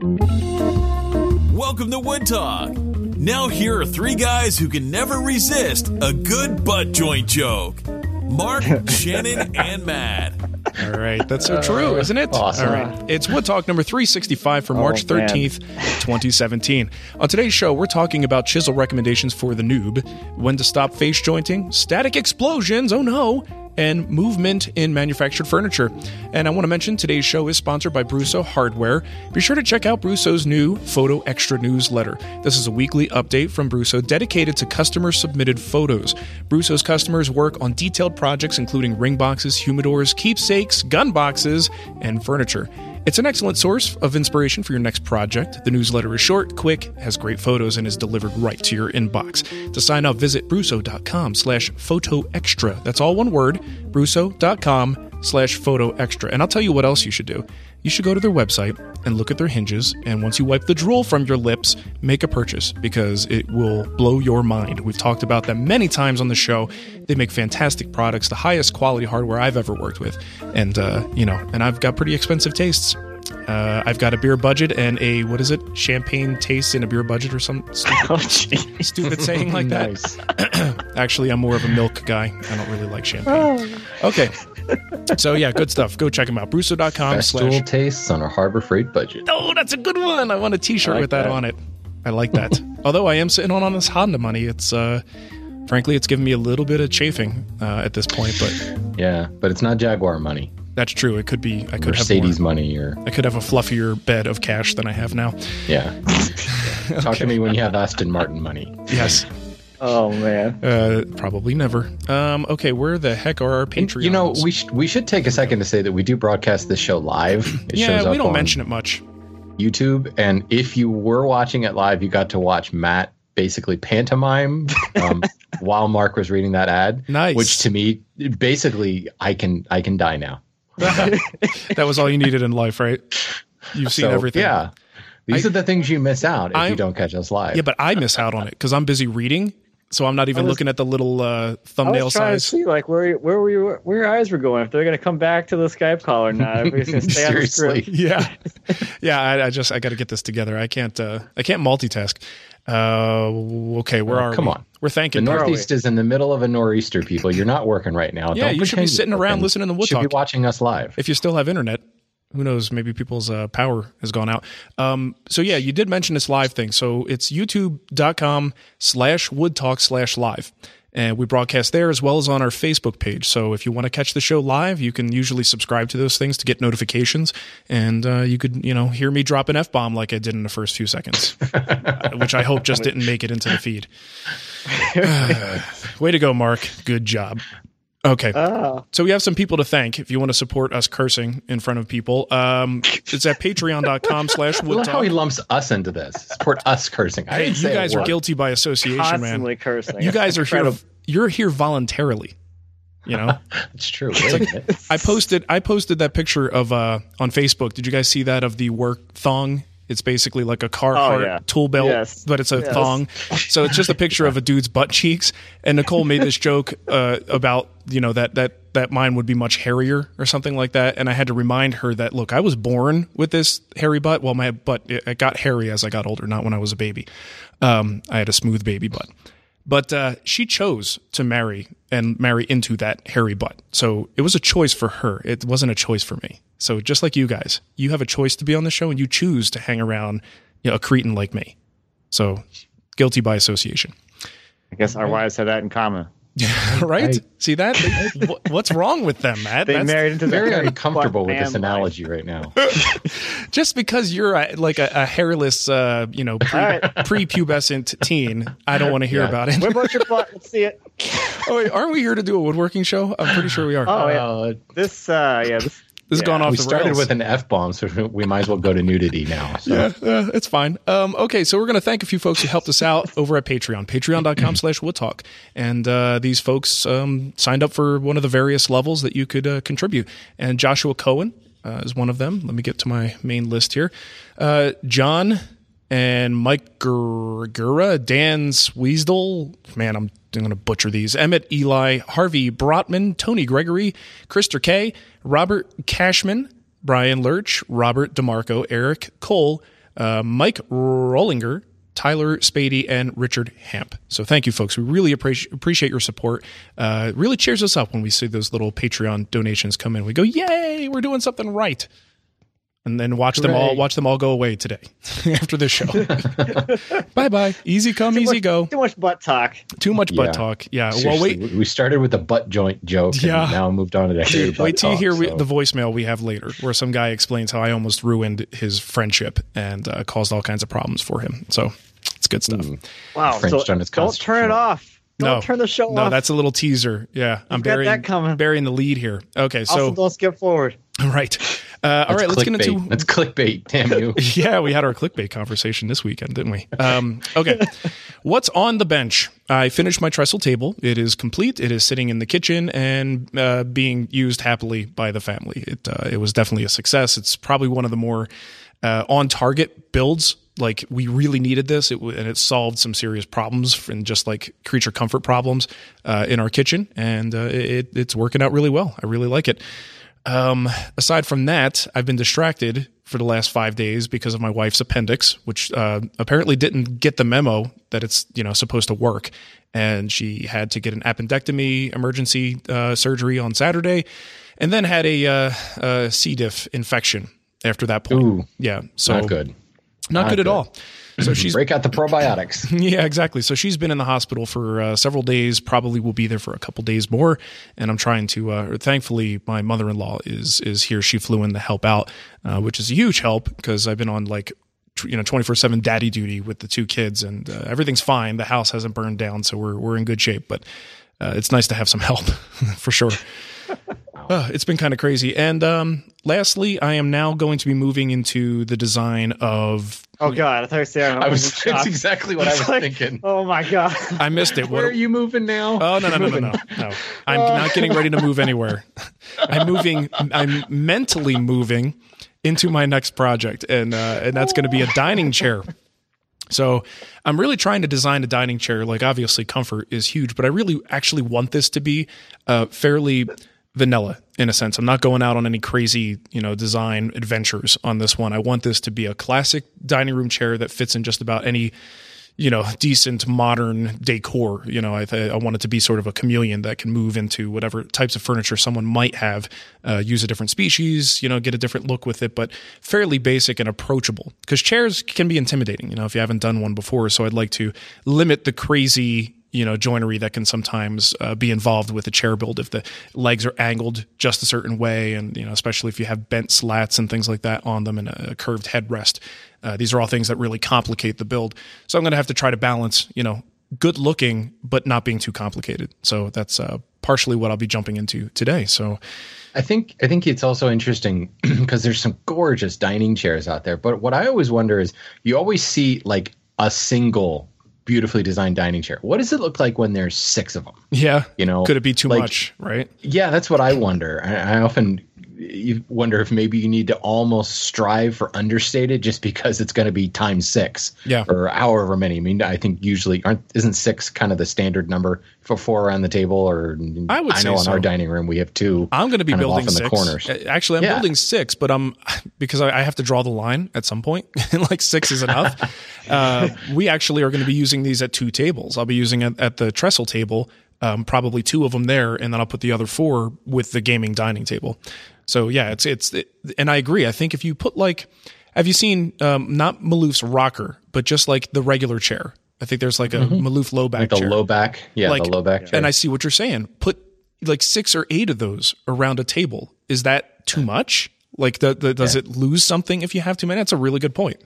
Welcome to Wood Talk. Now, here are three guys who can never resist a good butt joint joke Mark, Shannon, and Matt. All right, that's so uh, true, isn't it? awesome. All right, it's Wood Talk number 365 for oh, March Oh, 13th, 2017. On today's show, we're talking about chisel recommendations for the noob, when to stop face jointing, static explosions, oh no, and movement in manufactured furniture. And I want to mention today's show is sponsored by Brusso Hardware. Be sure to check out Brusso's new Photo Extra newsletter. This is a weekly update from Brusso dedicated to customer submitted photos. Brusso's customers work on detailed projects including ring boxes, humidors, keepsakes, gun boxes, and furniture. It's an excellent source of inspiration for your next project. The newsletter is short, quick, has great photos, and is delivered right to your inbox. To sign up, visit brusso.com slash photo extra. That's all one word, brusso.com slash photo extra. And I'll tell you what else you should do. You should go to their website and look at their hinges, and once you wipe the drool from your lips, make a purchase because it will blow your mind. We've talked about them many times on the show. They make fantastic products, the highest quality hardware I've ever worked with, and uh, you know, and I've got pretty expensive tastes. Uh, I've got a beer budget and a what is it? Champagne taste in a beer budget or some stupid, Oh, stupid saying like that. Actually, I'm more of a milk guy. I don't really like champagne. Okay. So yeah, good stuff. Go check them out. Brusso.com Festool slash. tastes on a Harbor Freight budget. Oh, that's a good one. I want a T-shirt like with that, that. on it. I like that. Although I am sitting on on this Honda money, it's uh, frankly, it's giving me a little bit of chafing uh, at this point. But Yeah, but it's not Jaguar money. that's true. It could be. I could Mercedes have more. money or I could have a fluffier bed of cash than I have now. yeah. Talk to me when you have Aston Martin money. Yes. Oh man. Uh, probably never. Um, okay, where the heck are our Patreons? You know, we should we should take a second to say that we do broadcast this show live. It shows yeah, up we don't mention it much. YouTube, and if you were watching it live, you got to watch Matt basically pantomime um, while Mark was reading that ad. Nice. Which to me, basically, I can I can die now. that was all you needed in life, right? You've seen So, everything. Yeah. These I- are the things you miss out if I'm- you don't catch us live. Yeah, but I miss out on it because I'm busy reading, so I'm not even was- looking at the little uh, I thumbnail was trying size. to see like where where we were, where your eyes were going. If they're gonna come back to the Skype call or not. If we're gonna stay on the Seriously. script. yeah, yeah. I, I just I got to get this together. I can't. Uh, I can't multitask. Uh, okay, where Oh, are come we? on. We're thanking. The. Northeast is in the middle of a nor'easter, people. You're not working right now. Yeah, Don't you should be sitting around listening to Wood should Talk. You should be watching us live. if you still have internet who knows maybe people's uh, power has gone out. Um, so yeah you did mention this live thing. So it's youtube.com slash wood talk slash live. And we broadcast there as well as on our facebook page. So if you want to catch the show live you can usually subscribe to those things to get notifications. And uh, you could you know hear me drop an f-bomb like i did in the first few seconds which i hope just didn't make it into the feed. Way to go mark. Good job okay Oh, so we have some people to thank if you want to support us cursing in front of people. Um, it's at patreon.com slash I love how he lumps us into this. Support us cursing. I Hey, didn't you say guys are guilty by association, constantly man. cursing. You guys are here. You're here voluntarily. You know, it's true. Wait a minute. I posted I posted that picture of uh on Facebook. Did you guys see that of the work thong? It's basically like a Carhartt Oh, yeah. tool belt, Yes. but it's a Yes. thong. So it's just a picture of a dude's butt cheeks. And Nicole made this joke uh, about you know that that that mine would be much hairier or something like that. And I had to remind her that look, I was born with this hairy butt. Well, my butt it, it got hairy as I got older, not when I was a baby. Um, I had a smooth baby butt. But uh, she chose to marry and marry into that hairy butt. So it was a choice for her. It wasn't a choice for me. So just like you guys, you have a choice to be on the show and you choose to hang around you know, a cretin like me. So guilty by association. I guess our wives have that in common. right? I- See that? Wh- What's wrong with them, Matt? They That's- married into the Very uncomfortable with this man life. analogy right now. just because you're a, like a, a hairless, uh, you know, pre, All right. prepubescent teen, I don't want to hear Yeah. about it. Whip out your butt. Let's see it. Oh, wait, aren't we here to do a woodworking show? I'm pretty sure we are. Oh, yeah. Uh, This, uh, yeah, this, this has yeah. gone off we the started rails. with an f bomb, so we might as well go to nudity now. So. yeah, uh, it's fine. Um, okay, so we're going to thank a few folks who helped us out over at Patreon, patreon.com slash woodtalk. And uh, these folks um, signed up for one of the various levels that you could uh, contribute. And Joshua Cohen uh, is one of them. Let me get to my main list here. Uh, John and Mike Gura, Dan Sweesdel, man, I'm going to butcher these. Emmett, Eli, Harvey Brotman, Tony Gregory, Krister K, Robert Cashman, Brian Lurch, Robert DeMarco, Eric Cole, uh, Mike Rollinger, Tyler Spady, and Richard Hamp. So thank you, folks. We really appreciate appreciate your support. Uh, it really cheers us up when we see those little Patreon donations come in. We go, "Yay, we're doing something right!" And then watch them all watch them all go away today after this show. bye bye. Easy come, easy much, go. Too much butt talk. Too much butt Yeah. talk. Yeah. Seriously, Well, wait. we- we started with the butt joint joke, Yeah. and now moved on to the hairy Dude, wait till you talk, hear we, the voicemail we have later, where some guy explains how I almost ruined his friendship and uh, caused all kinds of problems for him. So it's good stuff. Wow. Frenched so on don't turn it off. Don't no, turn the show off. no, off. that's a little teaser. Yeah, I'm got burying that coming. burying the lead here. Okay, so also, don't skip forward. right, uh, all let's get clickbait. into That's clickbait. Damn you. yeah, we had our clickbait conversation this weekend, didn't we? Um, okay. What's on the bench? I finished my trestle table. It is complete. It is sitting in the kitchen and uh, being used happily by the family. It uh, it was definitely a success. It's probably one of the more uh, on target builds. Like we really needed this, it, and it solved some serious problems and just like creature comfort problems uh, in our kitchen, and uh, it, it's working out really well. I really like it. Um, aside from that, I've been distracted for the last five days because of my wife's appendix, which uh, apparently didn't get the memo that it's you know supposed to work, and she had to get an appendectomy emergency uh, surgery on Saturday, and then had a, uh, a C. diff infection after that point. Ooh. yeah, so Not good. not, Not good, at all. So she's Break out the probiotics. yeah, exactly. So she's been in the hospital for uh, several days. Probably will be there for a couple days more. And I'm trying to. Uh, thankfully, my mother-in-law is is here. She flew in to help out, uh, which is a huge help because I've been on like you know 24 seven daddy duty with the two kids, and uh, everything's fine. The house hasn't burned down, so we're we're in good shape. But uh, it's nice to have some help for sure. Uh, it's been kind of crazy. And um, lastly, I am now going to be moving into the design of. Oh God, I thought you were saying I was. That's exactly what I was Like, thinking. Oh my God. I missed it. Where What- are you moving now? Oh no no no no no no! I'm not getting ready to move anywhere. I'm moving. I'm mentally moving into my next project, and uh, and that's going to be a dining chair. So I'm really trying to design a dining chair. Like obviously, comfort is huge, but I really actually want this to be uh, fairly vanilla in a sense. I'm not going out on any crazy, you know, design adventures on this one. I want this to be a classic dining room chair that fits in just about any you know, decent modern decor. You know, I, I want it to be sort of a chameleon that can move into whatever types of furniture someone might have, uh, use a different species, you know, get a different look with it, but fairly basic and approachable. Because chairs can be intimidating, you know, if you haven't done one before. So I'd like to limit the crazy you know joinery that can sometimes uh, be involved with a chair build if the legs are angled just a certain way and you know especially if you have bent slats and things like that on them and a, curved headrest. Uh, these are all things that really complicate the build. So i'm going to have to try to balance you know good looking but not being too complicated. So that's uh, partially what i'll be jumping into today. So I think I think it's also interesting because there's some gorgeous dining chairs out there. But what I always wonder is you always see like a single beautifully designed dining chair. What does it look like when there's six of them? Yeah. You know, Could it be too like- much, right? Yeah, that's what I wonder. I, I often you wonder if maybe you need to almost strive for understated just because it's going to be times six, Yeah. or however many. I mean, I think usually aren't isn't six kind of the standard number for four around the table, or I would I know in so. our dining room we have two. I'm going to be building off in six. the corners. Actually, I'm Yeah. building six, but I'm because I, I have to draw the line at some point. like six is enough. uh, we actually are going to be using these at two tables. I'll be using it at the trestle table, um, probably two of them there, and then I'll put the other four with the gaming dining table. So yeah, it's it's it, and I agree. I think if you put like, have you seen um, not Maloof's rocker, but just like the regular chair? I think there's like a Maloof low back Mm-hmm. Like the low back, yeah, like, the low back. chair. And I see what you're saying. Put like six or eight of those around a table. Is that too much? Like, the, the, does it lose something if you have too many? That's a really good point.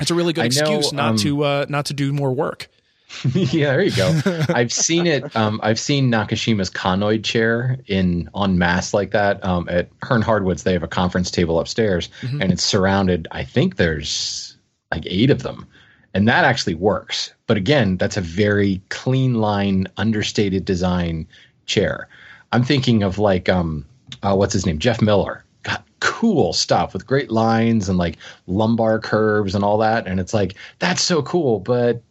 It's a really good I know, excuse not um, to uh, not to do more work. yeah, there you go. I've seen it. Um, I've seen Nakashima's conoid chair in on mass like that. Um, at Hearne Hardwoods, they have a conference table upstairs, Mm-hmm. and it's surrounded. I think there's like eight of them, and that actually works. But again, that's a very clean line, understated design chair. I'm thinking of like um, uh, what's his name, Jeff Miller. Got cool stuff with great lines and like lumbar curves and all that, and it's like that's so cool, but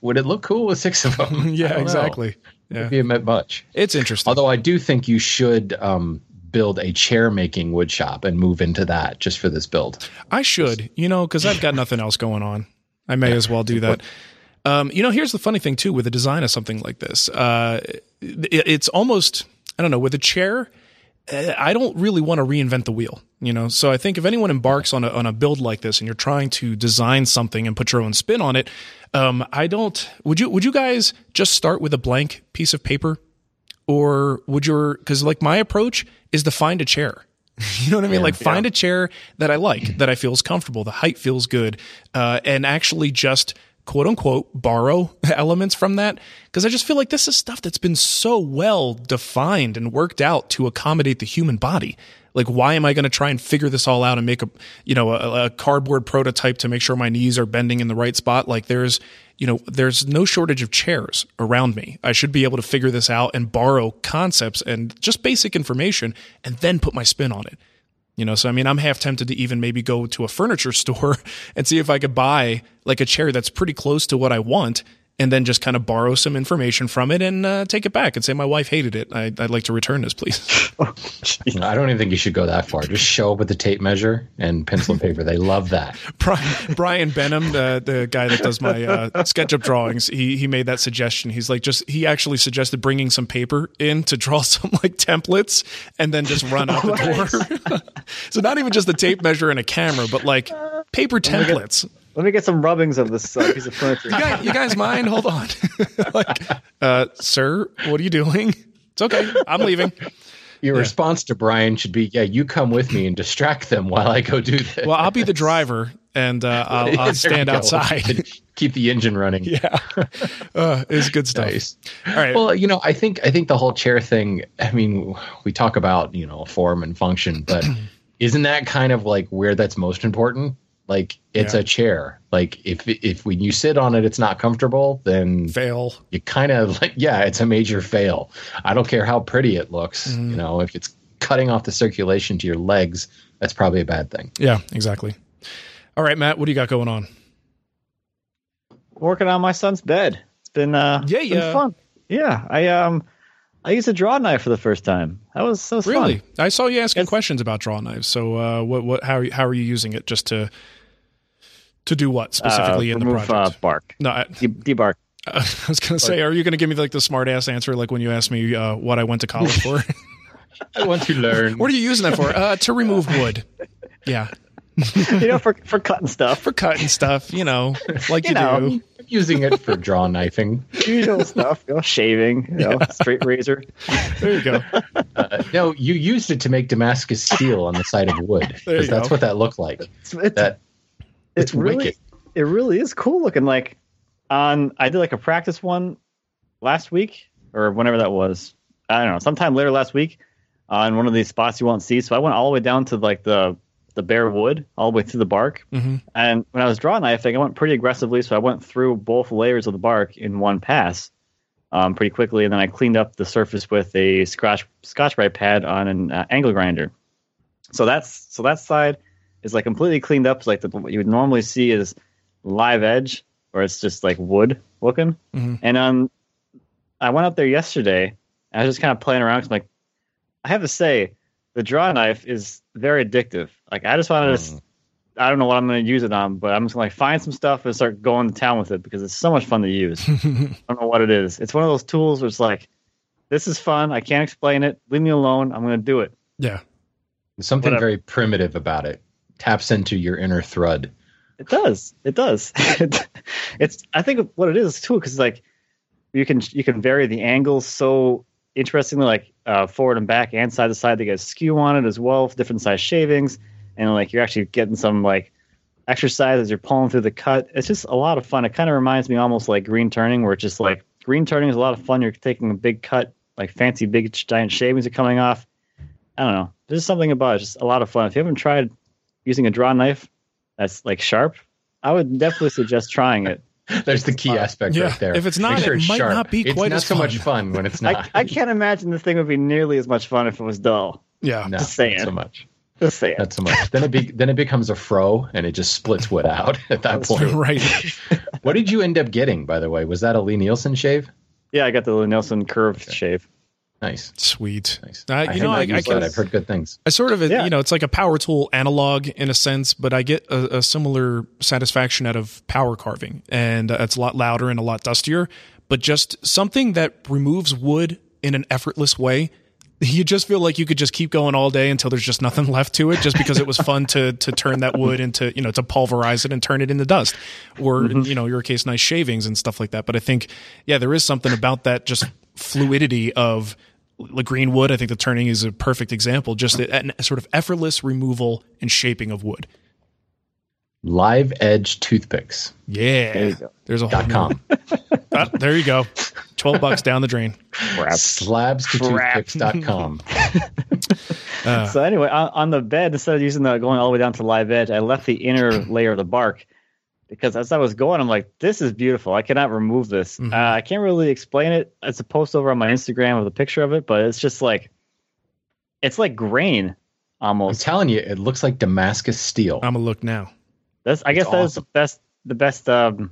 would it look cool with six of them? Yeah, know. exactly. Yeah, Maybe it meant much. it's interesting. Although I do think you should um, build a chair making wood shop and move into that just for this build. I should, you know, because I've got nothing else going on. I may as well do that. Um, you know, here's the funny thing too with the design of something like this. Uh, it, it's almost I don't know with a chair. I don't really want to reinvent the wheel, you know. So I think if anyone embarks on a on a build like this and you're trying to design something and put your own spin on it, um, I don't. Would you Would you guys just start with a blank piece of paper, or would your because like my approach is to find a chair. You know what I mean? like find a chair that I like, that I feel is comfortable, the height feels good, uh, and actually just quote unquote borrow elements from that. Because I just feel like this is stuff that's been so well defined and worked out to accommodate the human body. Like, why am I going to try and figure this all out and make a, you know, a, a cardboard prototype to make sure my knees are bending in the right spot? Like, there's, you know, there's no shortage of chairs around me. I should be able to figure this out and borrow concepts and just basic information and then put my spin on it. You know, so I mean, I'm half tempted to even maybe go to a furniture store and see if I could buy like a chair that's pretty close to what I want and then just kind of borrow some information from it and uh, take it back and say, my wife hated it. I, I'd like to return this, please. I don't even think you should go that far. Just show up with the tape measure and pencil and paper. They love that. Brian, Brian Benham, the, the guy that does my uh, SketchUp drawings, he, he made that suggestion. He's like, just, he actually suggested bringing some paper in to draw some like templates and then just run out the door. so not even just the tape measure and a camera, but like paper templates. Let me get some rubbings of this uh, piece of furniture. you guys, you guys mind? Hold on. like, uh, sir, what are you doing? It's okay. I'm leaving. Your response to Brian should be, "Yeah, you come with me and distract them while I go do this." Well, I'll be the driver and uh, I'll, I'll stand go. outside. Keep the engine running. yeah. Uh, it's good stuff. Nice. All right. Well, you know, I think I think the whole chair thing. I mean, we talk about you know form and function, but isn't that kind of like where that's most important? Like it's Yeah. a chair. Like if if when you sit on it, it's not comfortable, then Fail. you kind of like yeah, it's a major fail. I don't care how pretty it looks. Mm-hmm. You know, if it's cutting off the circulation to your legs, that's probably a bad thing. Yeah, exactly. All right, Matt, what do you got going on? Working on my son's bed. It's been uh, Yeah, it's been yeah. fun. Yeah, I um, I used a draw knife for the first time. That was that was Really? fun. I saw you asking Yes. questions about draw knives. So, uh, what, what, how, are you, how are you using it? Just to, to do what specifically uh, in the remove, project? Uh, bark. no, I, De- debark. I was going to say, are you going to give me like the smart ass answer, like when you asked me uh, what I went to college for? I want to learn. what are you using that for? Uh, to remove wood. Yeah, you know, for for cutting stuff, for cutting stuff. You know, like you, You know. do. I'm using it for draw knifing. usual stuff. You know, shaving. You know, straight razor. There you go. Uh, no, you used it to make Damascus steel on the side of wood. There you 'cause that's go. what that looked like. It's, it's, That it's really, wicked. It really is cool looking. Like on, I did like a practice one last week or whenever that was. I don't know, sometime later last week on one of these spots you won't see. So I went all the way down to like the the bare wood all the way through the bark. Mhm. And when I was draw knifing, I went pretty aggressively, so I went through both layers of the bark in one pass, um, pretty quickly, and then I cleaned up the surface with a scotch scotch brite pad on an uh, angle grinder. So that's so that side is like completely cleaned up. It's like the, what you would normally see is live edge, or it's just like wood looking. Mhm. And um, I went up there yesterday. And I was just kind of playing around. Cause I'm like, I have to say, the draw knife is very addictive. Like I just wanted to. I don't know what I'm going to use it on, but I'm just going to like find some stuff and start going to town with it because it's so much fun to use. I don't know what it is. It's one of those tools where it's like, this is fun. I can't explain it. Leave me alone. I'm going to do it. Yeah. There's something Whatever. very primitive about it. Taps into your inner thread. It does. It does. it's. I think what it is too, because like you can you can vary the angles so interestingly, like uh, forward and back and side to side. They get skew on it as well, different size shavings, and like you're actually getting some like exercise as you're pulling through the cut. It's just a lot of fun. It kind of reminds me almost like green turning, where it's just like green turning is a lot of fun. You're taking a big cut, like fancy big giant shavings are coming off. I don't know. There's something about it. Just a lot of fun. If you haven't tried using a draw knife that's like sharp, I would definitely suggest trying it. There's the key aspect Yeah, right there. if it's not, sure it it's might sharp. not be it's quite not as so much fun. fun when it's not. I can't imagine the thing would be nearly as much fun if it was dull. Yeah. no, just saying. not so much. Just saying. Not so much. Then it be, then it becomes a froe, and it just splits wood out at that point. right. What did you end up getting, by the way? Was that a Lie-Nielsen shave? yeah, I got the Lie-Nielsen curved shave. Nice, Sweet. nice. Uh, I you have know, not I, I used can. that. I've heard good things. I sort of, Yeah. you know, it's like a power tool analog in a sense, but I get a, a similar satisfaction out of power carving, and uh, it's a lot louder and a lot dustier. But just something that removes wood in an effortless way. You just feel like you could just keep going all day until there's just nothing left to it, just because it was fun to to turn that wood into, you know, to pulverize it and turn it into dust, or you know, your case, nice shavings and stuff like that. But I think, yeah, there is something about that just fluidity of the green wood. I think the turning is a perfect example. Just a, a sort of effortless removal and shaping of wood. Live Edge Toothpicks Yeah, There you go. there's a whole dot com. Ah, there you go. Twelve bucks down the drain. Slabs to toothpicks.com. Uh, So anyway, on, on the bed, instead of using the going all the way down to live edge, I left the inner layer of the bark because as I was going, I'm like, this is beautiful. I cannot remove this. Mhm. Uh, I can't really explain it. It's a post over on my Instagram with a picture of it, but it's just like, it's like grain almost. I'm telling you, it looks like Damascus steel. I'm gonna look now. That's I It's guess that is the best the best um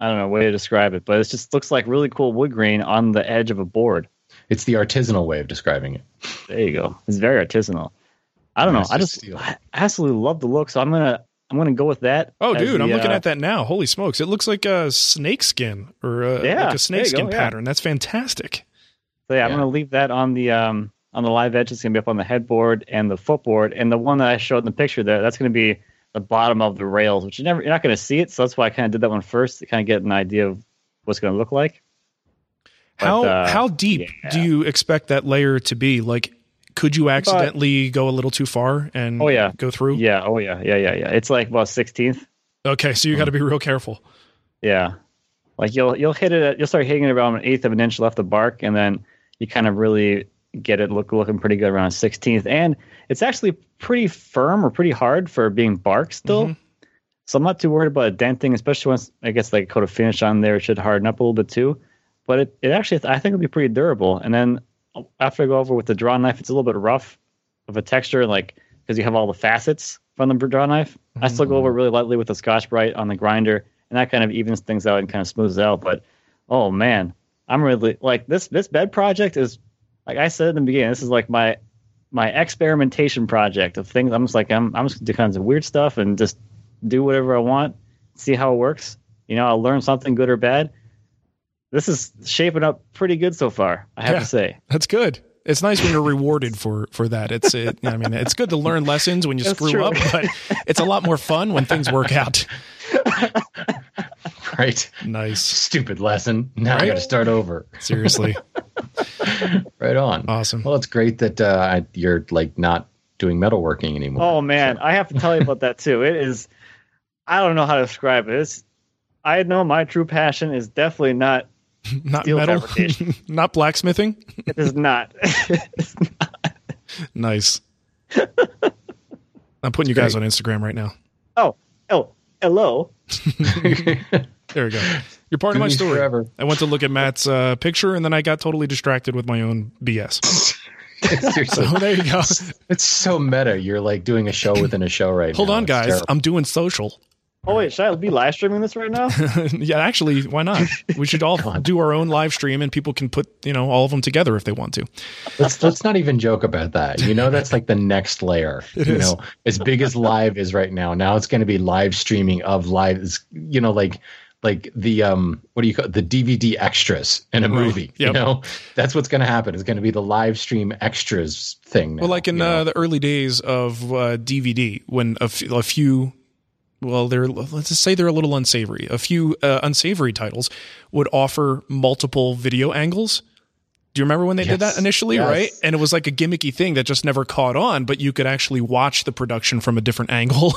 I don't know way to describe it, but it just looks like really cool wood grain on the edge of a board. It's the artisanal way of describing it. There you go. It's very artisanal. I don't know. I just steel. I absolutely love the look, so I'm gonna I'm gonna go with that. Oh, as dude, I'm looking uh, at that now. Holy smokes! It looks like a snake skin or a, Yeah, like a snake there you go, skin yeah. pattern. That's fantastic. So yeah, I'm gonna leave that on the um on the live edge. It's gonna be up on the headboard and the footboard, and the one that I showed in the picture there, that's gonna be the bottom of the rails, which you never you're not gonna see it. So that's why I kind of did that one first to kind of get an idea of what's gonna look like. But, How uh, how deep yeah. do you expect that layer to be? Like, could you accidentally go a little too far and Oh, yeah. go through? Yeah. Oh yeah. Yeah. Yeah. Yeah. It's like about sixteenth. Okay, so you got to be real careful. Yeah. Like you'll you'll hit it at, you'll start hitting it around an eighth of an inch left of bark, and then you kind of really get it look looking pretty good around sixteenth. And it's actually pretty firm or pretty hard for being bark still. Mhm. So I'm not too worried about denting, especially once I guess like a coat of finish on there, it should harden up a little bit too. But it, it actually I think it'll be pretty durable. And then after I go over with the draw knife, it's a little bit rough of a texture, like because you have all the facets from the draw knife. I still go over mm. really lightly with the Scotch Brite on the grinder, and that kind of evens things out and kind of smooths it out. But oh man, I'm really like this. This bed project is like I said in the beginning. This is like my my experimentation project of things. I'm just like I'm I'm just gonna do kinds of weird stuff and just do whatever I want, see how it works. You know, I'll learn something good or bad. This is shaping up pretty good so far. I have Yeah. to say. That's good. It's nice when you're rewarded for for that. It's it, I mean, it's good to learn lessons when you That's screw true. up, but it's a lot more fun when things work out. Right? Nice. Stupid lesson. Now I got to start over. Seriously. Right on. Awesome. Well, it's great that uh, you're like not doing metalworking anymore. Oh man, I have to tell you about that too. It is I don't know how to describe it. It's I know my true passion is definitely not Not steel metal. fabrication. Not blacksmithing. it is not. Nice. I'm putting you guys on Instagram right now. Oh, oh, hello. There we go. You're part of my story. forever. I went to look at Matt's uh, picture and then I got totally distracted with my own BS. Seriously. So there you go. It's so meta. You're like doing a show within a show right now. Hold now. on, It's guys. terrible. I'm doing social. Oh wait, should I be live streaming this right now? yeah, actually, why not? We should all do our own live stream and people can put, you know, all of them together if they want to. Let's let's not even joke about that. You know, that's like the next layer. you know, as big as live is right now. Now it's going to be live streaming of live. You know, like like the um what do you call it? the DVD extras in a Right. movie. You Yep. know, that's what's going to happen. It's going to be the live stream extras thing. Well, like in uh, the early days of uh, DVD, when a, f- a few, well, they're let's just say they're a little unsavory. A few uh, unsavory titles would offer multiple video angles. Do you remember when they did that initially? Yes. Right, and it was like a gimmicky thing that just never caught on, but you could actually watch the production from a different angle.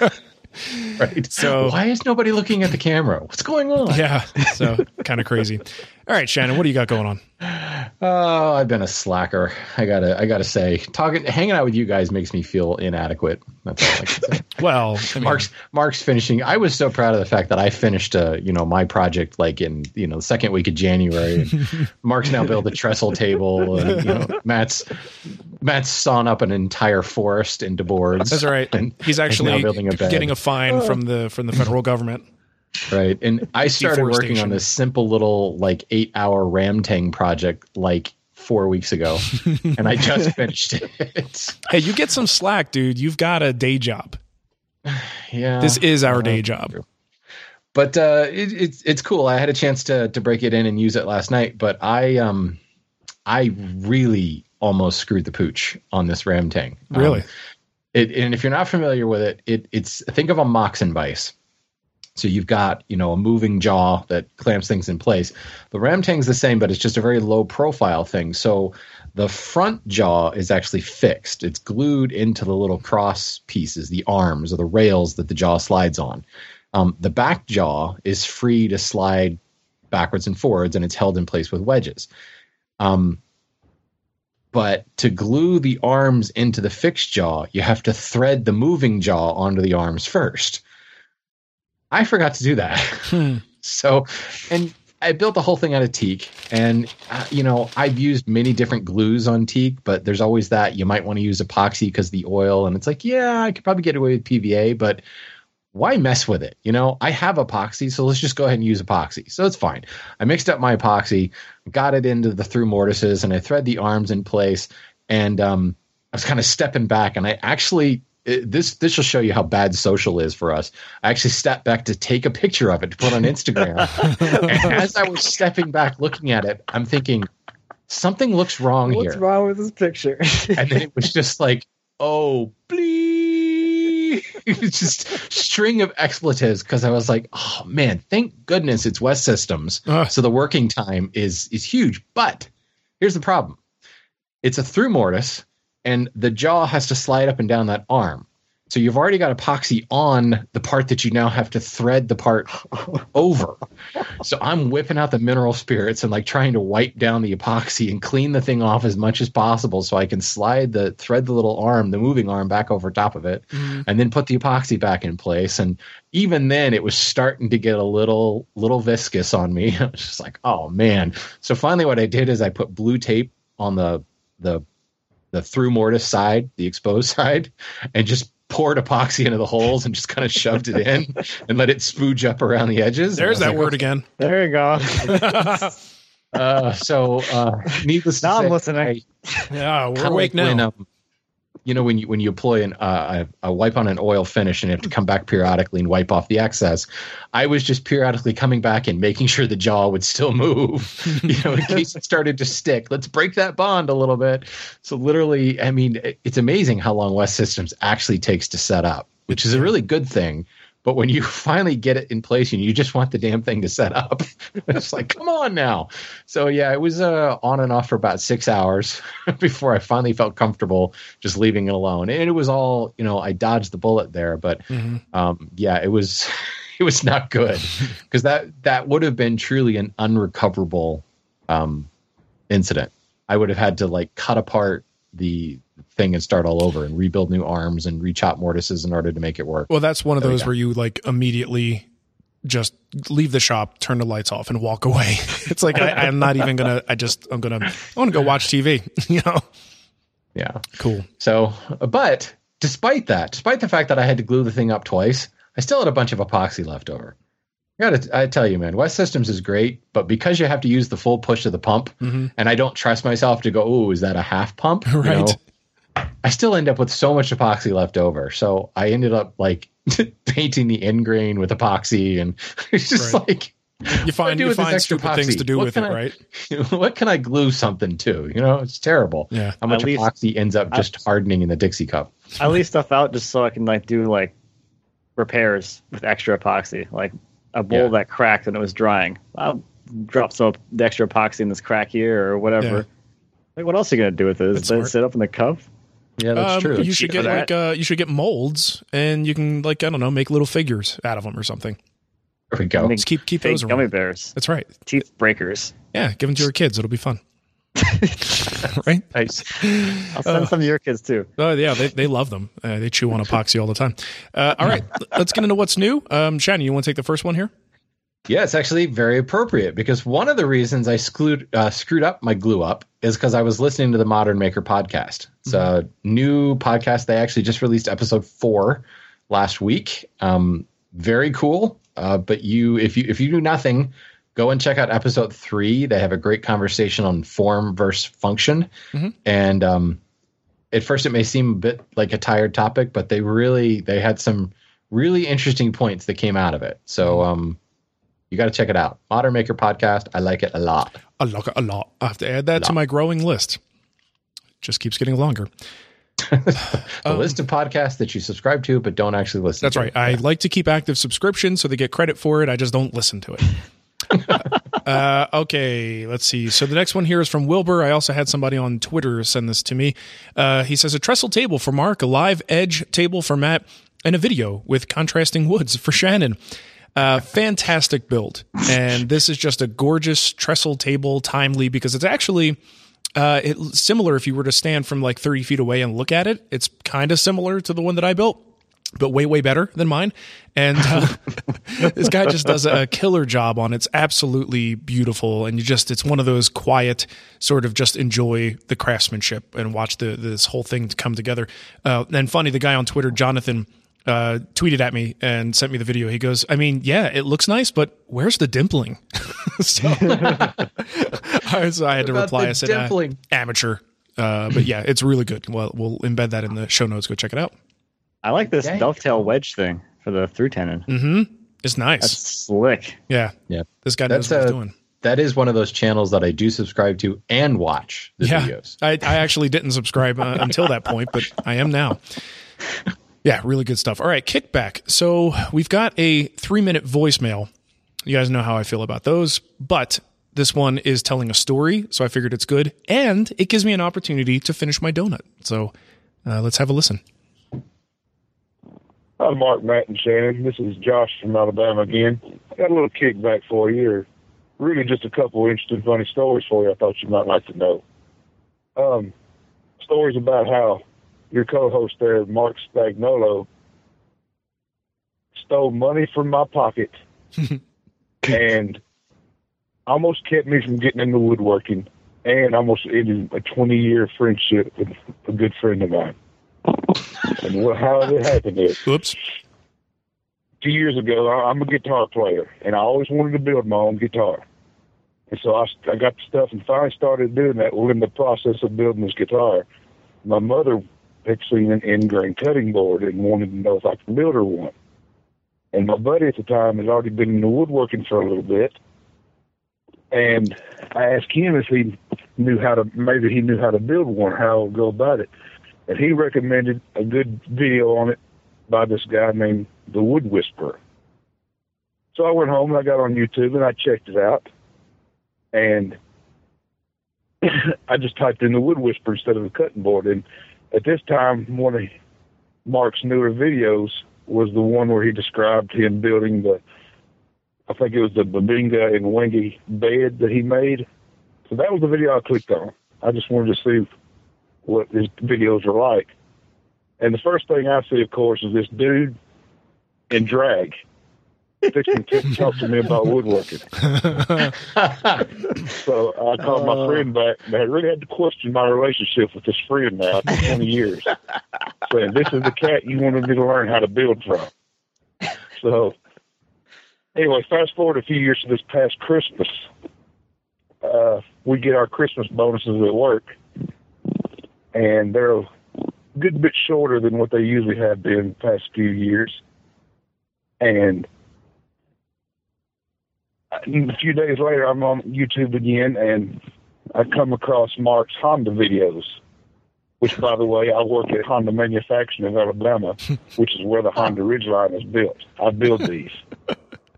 right. so- why is nobody looking at the camera? What's going on? yeah, so kind of crazy. All right, Shannon, what do you got going on? Oh, I've been a slacker. I gotta, I gotta say, talking, hanging out with you guys makes me feel inadequate. That's all I can say. Well, I mean, Mark's, Mark's finishing. I was so proud of the fact that I finished, uh, you know, my project like in, you know, the second week of January. Mark's now built a trestle table. And, you know, Matt's, Matt's sawn up an entire forest into boards. that's right. And He's actually building a bed. getting a fine from the from the federal government. Right. And I started working Deforestation. on this simple little like eight hour Ramtang project like four weeks ago. and I just finished it. Hey, you get some slack, dude. You've got a day job. Yeah. This is our day job. But uh it, it's it's cool. I had a chance to to break it in and use it last night, but I um I really almost screwed the pooch on this Ramtang. Um, Really? it, and if you're not familiar with it, it it's think of a Moxon vise. So you've got you know a moving jaw that clamps things in place. The ram Ramtang's the same, but it's just a very low profile thing. So the front jaw is actually fixed. It's glued into the little cross pieces, the arms or the rails that the jaw slides on. Um, the back jaw is free to slide backwards and forwards, and it's held in place with wedges. Um, but to glue the arms into the fixed jaw, you have to thread the moving jaw onto the arms first. I forgot to do that. Hmm. So, and I built the whole thing out of teak. And, uh, you know, I've used many different glues on teak, but there's always that you might want to use epoxy because the oil. And it's like, yeah, I could probably get away with PVA, but why mess with it? You know, I have epoxy, so let's just go ahead and use epoxy. So it's fine. I mixed up my epoxy, got it into the through mortises, and I thread the arms in place. And um, I was kind of stepping back, and I actually it, this this will show you how bad social is for us. I actually stepped back to take a picture of it to put on Instagram. and as I was stepping back looking at it, I'm thinking something looks wrong What's here. What's wrong with this picture? And then it was just like, oh, bleep. it's just string of expletives because I was like, oh man, thank goodness it's West Systems. Ugh. So the working time is is huge. But here's the problem. It's a through mortise, and the jaw has to slide up and down that arm. So you've already got epoxy on the part that you now have to thread the part over. So I'm whipping out the mineral spirits and like trying to wipe down the epoxy and clean the thing off as much as possible so I can slide the thread the little arm, the moving arm back over top of it mm-hmm. and then put the epoxy back in place. And even then it was starting to get a little little viscous on me. I was just like, oh man. So finally what I did is I put blue tape on the the the through mortise side, the exposed side, and just poured epoxy into the holes and just kind of shoved it in and let it spooge up around the edges. There's that like, word again. there you go. Uh, so uh, needless to Now I'm say, listening. I- Yeah, we're awake like when, now. um, you know, when you when you apply an uh, a, wipe on an oil finish and you have to come back periodically and wipe off the excess, I was just periodically coming back and making sure the jaw would still move, you know, in case it started to stick. Let's break that bond a little bit. So literally, I mean, it's amazing how long West Systems actually takes to set up, which is a really good thing. But when you finally get it in place and you just want the damn thing to set up, it's like, come on now. So yeah, it was uh, on and off for about six hours before I finally felt comfortable just leaving it alone. And it was all, you know, I dodged the bullet there, but Mhm. um, yeah, it was, it was not good because that that would have been truly an unrecoverable um, incident. I would have had to like cut apart the thing and start all over and rebuild new arms and rechop mortises in order to make it work. Well, that's one of There those where you like immediately just leave the shop, turn the lights off, and walk away. it's like I, I'm not even gonna. I just I'm gonna I want to go watch TV. you know, Yeah. cool. So, but despite that, despite the fact that I had to glue the thing up twice, I still had a bunch of epoxy left over. I gotta, I tell you, man, West Systems is great, but because you have to use the full push of the pump, mm-hmm. and I don't trust myself to go, oh, is that a half pump? You Right. know, I still end up with so much epoxy left over. So I ended up like painting the end grain with epoxy, and it's just Right. like, You find you find extra stupid things to do What with it, I- right? what can I glue something to? You know, it's terrible. Yeah. How much least- epoxy ends up just hardening in the Dixie cup. I leave stuff out just so I can like do like repairs with extra epoxy. Like a bowl Yeah. that cracked and it was drying. I'll drop some of the extra epoxy in this crack here or whatever. Yeah. Like what else are you gonna do with it? Let it sit up in the cup? Yeah, that's Um, true. You should get For like uh, you should get molds, and you can like I don't know, make little figures out of them or something. There we go. Make Just keep keep fake those gummy bears, That's right. teeth breakers. Yeah, give them to your kids. It'll be fun. right? Nice. I'll send some to your kids too. Oh yeah, they, they love them. Uh, they chew on epoxy all the time. Uh, all right, let's get into what's new. Um, Shannon, you want to take the first one here? Yeah, it's actually very appropriate because one of the reasons I screwed uh, screwed up my glue up is because I was listening to the Modern Maker podcast. It's a new podcast. They actually just released episode four last week. Um, very cool. Uh, but you, if you if you do nothing, go and check out episode three. They have a great conversation on form versus function, Mhm. and um, at first it may seem a bit like a tired topic, but they really they had some really interesting points that came out of it. So um, you got to check it out. Modern Maker podcast. I like it a lot. I like it a lot. I have to add that to my growing list. Just keeps getting longer. A list of podcasts that you subscribe to but don't actually listen. To. That's to. right. I like to keep active subscriptions so they get credit for it. I just don't listen to it. uh, okay, let's see. So the next one here is from Wilbur. I also had somebody on Twitter send this to me. Uh, he says a trestle table for Mark, a live edge table for Matt, and a video with contrasting woods for Shannon. Uh, fantastic build. And this is just a gorgeous trestle table, timely, because it's actually uh, it, similar if you were to stand from like 30 feet away and look at it. It's kind of similar to the one that I built, but way, way better than mine. And uh, this guy just does a killer job on it. It's absolutely beautiful. And you just, it's one of those quiet, sort of just enjoy the craftsmanship and watch the this whole thing come together. Uh, and funny, the guy on Twitter, Jonathan, uh, tweeted at me and sent me the video. He goes, I mean, yeah, it looks nice, but where's the dimpling? so, so I had to About reply. the I said, uh, amateur. Uh, but yeah, it's really good. Well, we'll embed that in the show notes. Go check it out. I like this Yeah. dovetail wedge thing for the through tenon. Mm-hmm. It's nice. That's slick. yeah. Yeah. This guy knows That's what he's a- doing. That is one of those channels that I do subscribe to and watch the yeah. videos. I, I actually didn't subscribe uh, until that point, but I am now. Yeah, really good stuff. All right, kickback. So we've got a three minute voicemail. You guys know how I feel about those, but this one is telling a story, so I figured it's good, and it gives me an opportunity to finish my donut. So uh, let's have a listen. Hi, Mark, Matt, and Shannon. This is Josh from Alabama again. Got a little kickback for you, really just a couple interesting, funny stories for you I thought you might like to know. Um, stories about how your co-host there, Mark Spagnuolo, stole money from my pocket and almost kept me from getting into woodworking and almost ended a 20-year friendship with a good friend of mine. and what, how did it happen is, Oops. two years ago, I'm a guitar player, and I always wanted to build my own guitar. And so I, I got the stuff and finally started doing that. Well, in the process of building this guitar, my mother seen an end-grain cutting board and wanted to know if I could build her one. And my buddy at the time had already been in the woodworking for a little bit, and I asked him if he knew how to, maybe he knew how to build one, how to go about it. And he recommended a good video on it by this guy named the Wood Whisperer. So I went home and I got on YouTube and I checked it out, and I just typed in the Wood Whisperer instead of the cutting board. And at this time, one of Mark's newer videos was the one where he described him building the, I think it was the Bubinga and Wenge bed that he made. So that was the video I clicked on. I just wanted to see what his videos are like. And the first thing I see, of course, is this dude in drag fixing to talk to me about woodworking. so I called my friend back, and I really had to question my relationship with this friend now for 20 years. Saying, this is the cat you wanted me to learn how to build from. So, anyway, fast forward a few years to this past Christmas. Uh, we get our Christmas bonuses at work, and they're a good bit shorter than what they usually have been the past few years. And a few days later, I'm on YouTube again, and I come across Mark's Honda videos. Which, by the way, I work at Honda Manufacturing in Alabama, which is where the Honda Ridgeline is built. I build these,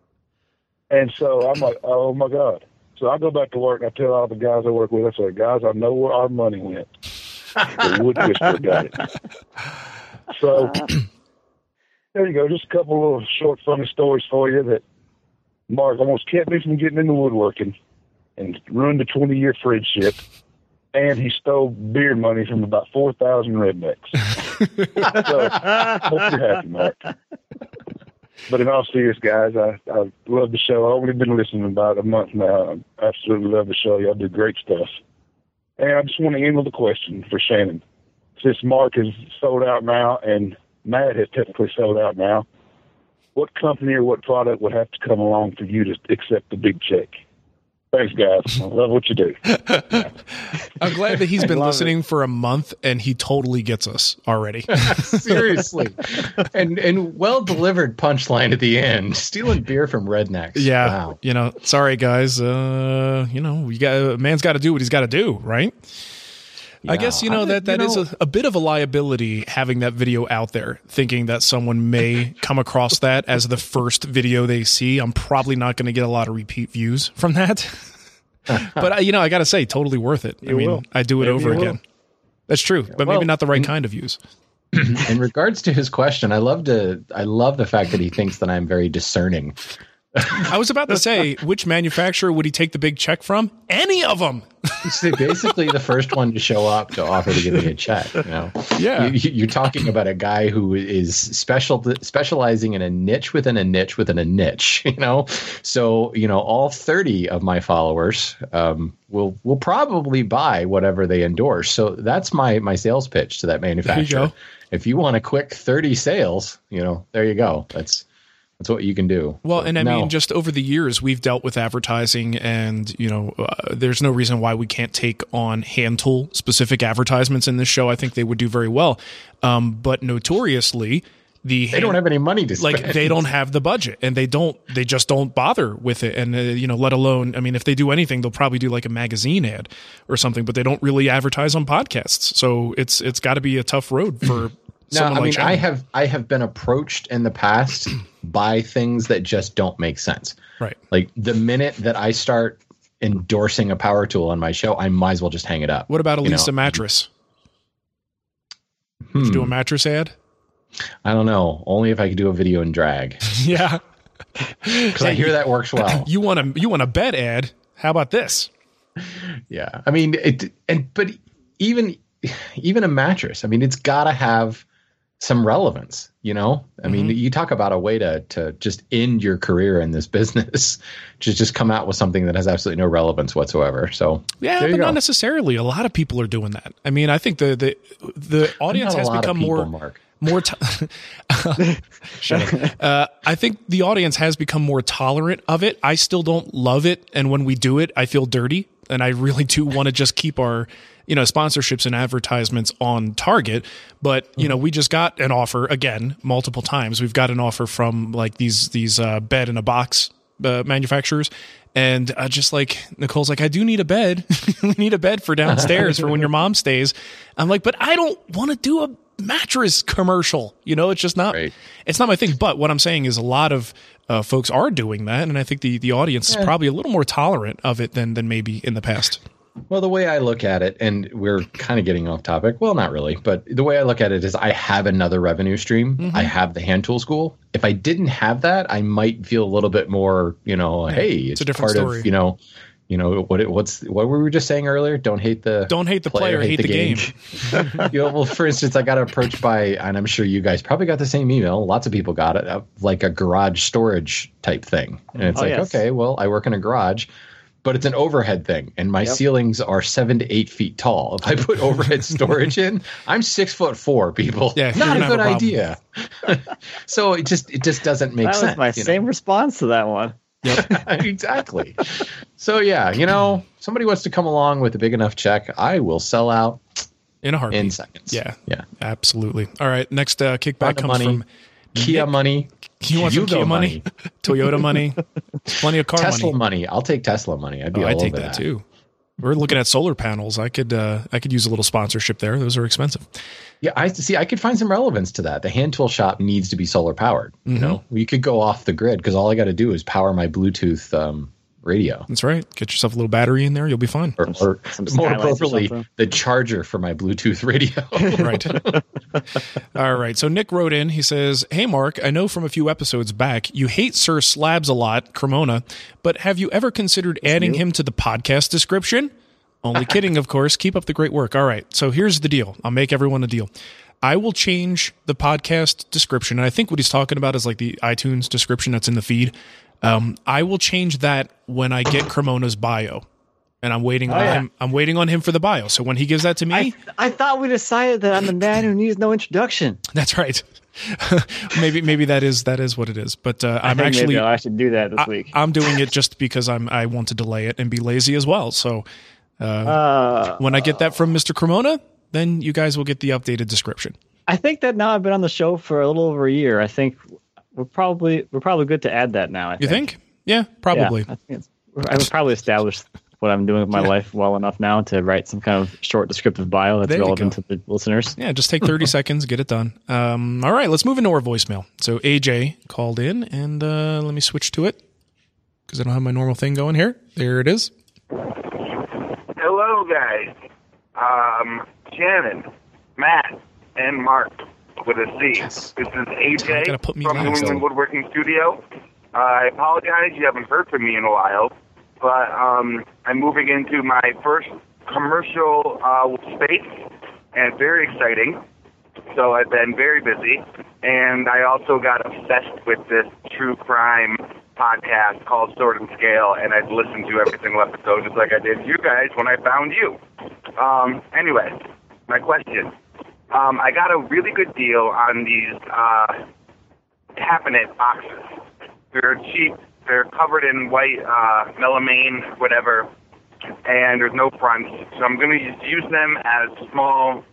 and so I'm like, oh my god. So I go back to work and I tell all the guys I work with, I say, guys, I know where our money went. The wood whisperer got it. So there you go. Just a couple of short, funny stories for you that Mark almost kept me from getting into woodworking and ruined a 20 year friendship. And he stole beer money from about 4,000 rednecks. so, hope you're happy, Mark. But in all seriousness, guys, I, I love the show. I've only been listening about a month now. I absolutely love the show. Y'all do great stuff. And I just want to end with a question for Shannon. Since Mark is sold out now and Matt has technically sold out now, what company or what product would have to come along for you to accept the big check? Thanks, guys. I love what you do. I'm glad that he's been listening for a month and he totally gets us already. Seriously, and and well delivered punchline at the end. Stealing beer from rednecks. Yeah, Wow. you know, sorry guys. Uh, you know, you got a man's got to do what he's got to do, right? I guess you know I- that that you is know- a, a bit of a liability having that video out there, thinking that someone may come across that as the first video they see. I'm probably not going to get a lot of repeat views from that, but uh, you know, I got to say, totally worth it. I mean, will. I do it Maybe over you will. again. That's true, but well, maybe not the right in- kind of views. in regards to his question, I love to I love the fact that he thinks that I'm very discerning. I was about to say, which manufacturer would he take the big check from? Any of them. He's basically the first one to show up to offer to give me a check. You know, Yeah. You, you're talking about a guy who is special specializing in a niche within a niche within a niche. You know, so you know all 30 of my followers um, will will probably buy whatever they endorse. So that's my my sales pitch to that manufacturer. go. If you want a quick 30 sales, you know, there you go. That's that's what you can do. Well, and I no. mean, just over the years, we've dealt with advertising, and you know, uh, there's no reason why we can't take on hand tool specific advertisements in this show. I think they would do very well, um, but notoriously, the they don't have any money to spend. like they don't have the budget, and they don't, they just don't bother with it, and uh, you know, let alone, I mean, if they do anything, they'll probably do like a magazine ad or something, but they don't really advertise on podcasts. So it's it's got to be a tough road for. No, I like mean, I have I have been approached in the past by things that just don't make sense. right. Like the minute that I start endorsing a power tool on my show, I might as well just hang it up. What about a You know, Leesa mattress? Would you do a Hmm. mattress ad? I don't know. Only if I could do a video in drag Yeah. because I hear that works well. You want a you want a bed ad? How about this? yeah, I mean, it and but even even a mattress. I mean, it's got to have some relevance. You know, I mean, Mm-hmm. you talk about a way to to just end your career in this business, to just come out with something that has absolutely no relevance whatsoever. So Yeah, but go. not necessarily. A lot of people are doing that. I mean, I think the the the audience has become people, more Mark. more. T- Uh, I think the audience has become more tolerant of it. I still don't love it, and when we do it, I feel dirty, and I really do want to just keep our you know sponsorships and advertisements on target. But you know, we just got an offer again multiple times. We've got an offer from like these these uh, bed in a box uh, manufacturers. And uh, just like Nicole's like, I do need a bed. we need a bed for downstairs for when your mom stays. I'm like, but I don't want to do a mattress commercial. You know, it's just not. Right. It's not my thing. But what I'm saying is, a lot of uh, folks are doing that, and I think the the audience is probably a little more tolerant of it than than maybe in the past. Well, the way I look at it, and we're kind of getting off topic. Well, not really, but the way I look at it is I have another revenue stream. Mm-hmm. I have the hand tool school. If I didn't have that, I might feel a little bit more, you know, hey, it's, a different part story. of, you know, you know what? It, what's what were we just saying earlier? Don't hate the Don't hate the player, hate the game. you know, well, for instance, I got approached by, and I'm sure you guys probably got the same email. Lots of people got it, uh, like a garage storage type thing, and it's Oh, like, yes. okay, well, I work in a garage. But it's an overhead thing, and my Yep. ceilings are seven to eight feet tall. If I put overhead storage in, I'm six foot four. People, Yeah, not a have a good idea. so it just it just doesn't make that sense. was my you know? same response to that one. exactly. So yeah, you know, somebody wants to come along with a big enough check, I will sell out In a heartbeat. in seconds. Yeah. yeah. Absolutely. All right. Next uh, kickback comes money, from Kia money, you want some Kia money, Toyota money, plenty of car money. Tesla money. money. I'll take Tesla money. I'd be Oh, I take over that, too. We're looking at solar panels. I could uh, I could use a little sponsorship there. Those are expensive. Yeah, I see. I could find some relevance to that. The hand tool shop needs to be solar powered. You Mm-hmm. know, we could go off the grid because all I got to do is power my Bluetooth um, radio, That's right. Get yourself a little battery in there. You'll be fine. or, or more skylights or appropriately, the charger for my Bluetooth radio. right. All right. So Nick wrote in. He says, "Hey Mark, I know from a few episodes back you hate Sir Slabs a lot, Cremona, but have you ever considered adding him to the podcast description?" Only kidding, of course. Keep up the great work. All right. So here's the deal. I'll make everyone a deal. I will change the podcast description, and I think what he's talking about is like the iTunes description that's in the feed. Um, I will change that when I get Cremona's bio, and I'm waiting on yeah. him. I'm waiting on him for the bio. So when he gives that to me, I, I thought we decided that I'm the man who needs no introduction. That's right. maybe maybe that is that is what it is. But uh, I I'm actually maybe I should do that this week. I'm doing it just because I'm I want to delay it and be lazy as well. So Uh, when I get that from Mr. Cremona, then you guys will get the updated description. I think that now I've been on the show for a little over a year. I think we're probably we're probably good to add that now. I You think? Yeah, Yeah, probably. I think it's, I've probably established what I'm doing with my life well enough now to write some kind of short descriptive bio that's There relevant go. to the listeners. Yeah, just take 30 seconds, get it done. Um, all right, let's move into our voicemail. So AJ called in, and uh, let me switch to it because I don't have my normal thing going here. There it is. Hello, guys. Um, Shannon, Matt, and Mark with a C. This is AJ Gotta put me from New. England Woodworking Studio. Uh, I apologize you haven't heard from me in a while, but um, I'm moving into my first commercial uh, space, and very exciting. So I've been very busy, and I also got obsessed with this true crime podcast called Sword and Scale, and I've listened to every single episode just like I did you guys when I found you. Um, anyway, my question. Um, I got a really good deal on these uh, cabinet boxes. They're cheap. They're covered in white uh, melamine, whatever, and there's no fronts. So I'm going to use them as small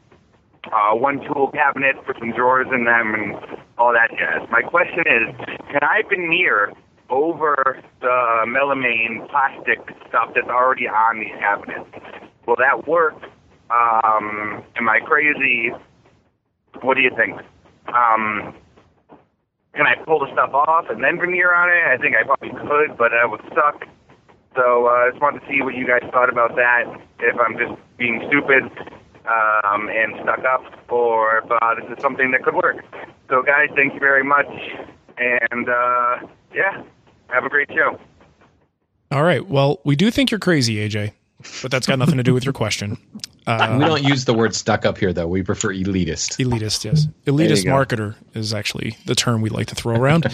uh, one tool cabinet, put some drawers in them, and all that jazz. My question is, can I veneer over the melamine plastic stuff that's already on these cabinets? Will that work? Um, am I crazy? What do you think? Um, can I pull the stuff off and then veneer on it? I think I probably could, but I would suck. So uh, I just wanted to see what you guys thought about that. If I'm just being stupid um, and stuck up, or if uh, this is something that could work. So, guys, thank you very much, and uh, yeah, have a great show. All right. Well, we do think you're crazy, AJ, but that's got nothing to do with your question. Uh, we don't use the word stuck up here, though. We prefer elitist. Elitist, yes. Elitist marketer is actually the term we like to throw around.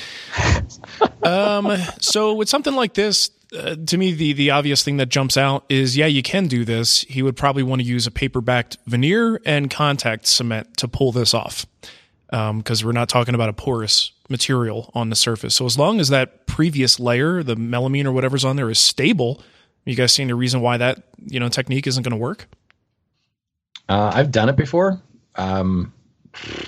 um, so with something like this, uh, to me, the the obvious thing that jumps out is, yeah, you can do this. He would probably want to use a paper backed veneer and contact cement to pull this off, because we're not talking about a porous material on the surface. So as long as that previous layer, the melamine or whatever's on there, is stable, you guys see any reason why that you know technique isn't going to work? Uh, I've done it before. Um,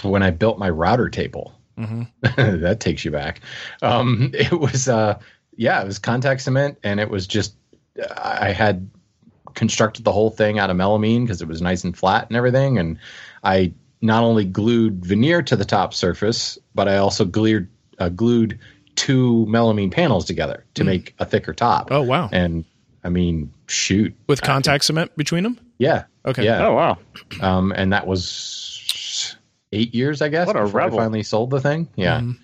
when I built my router table, Mm-hmm. that takes you back. Um, it was, uh, yeah, it was contact cement, and it was just I had constructed the whole thing out of melamine because it was nice and flat and everything, and I not only glued veneer to the top surface, but I also glued uh, glued two melamine panels together to make a thicker top. Oh wow! And I mean, shoot, With contact cement between them. Yeah, Okay. yeah. Oh wow! Um, and that was eight years, I guess. What a before I rebel. finally sold the thing. Yeah. Mhm.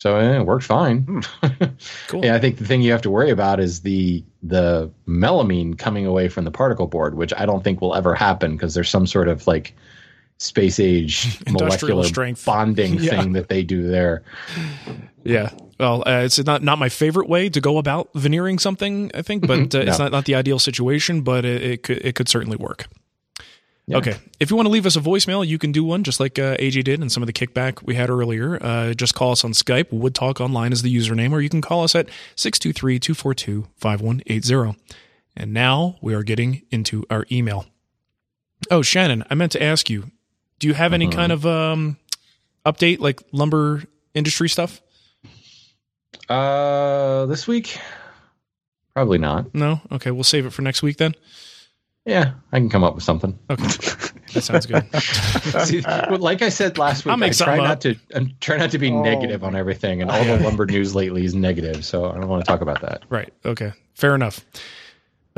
So eh, it worked fine. Cool. yeah, I think the thing you have to worry about is the the melamine coming away from the particle board, which I don't think will ever happen because there's some sort of like space age molecular strength. bonding Yeah. thing that they do there. Yeah. Well, uh, it's not not my favorite way to go about veneering something, I think, but uh, it's not, not the ideal situation, but it, it could it could certainly work. Yeah. Okay. If you want to leave us a voicemail, you can do one just like uh, AJ did and some of the kickback we had earlier. Uh, just call us on Skype. Wood Talk Online is the username, or you can call us at 623 242 5180. And now we are getting into our email. Oh, Shannon, I meant to ask you do you have any Uh-huh. kind of um, update, like lumber industry stuff? Uh, this week, probably not. No? Okay, we'll save it for next week then. Yeah, I can come up with something. Okay. That sounds good. See, well, like I said last week, I'll make I try not up. to I try not to be Oh negative on everything, and all the lumber news lately is negative. So I don't want to talk about that. Right. Okay. Fair enough.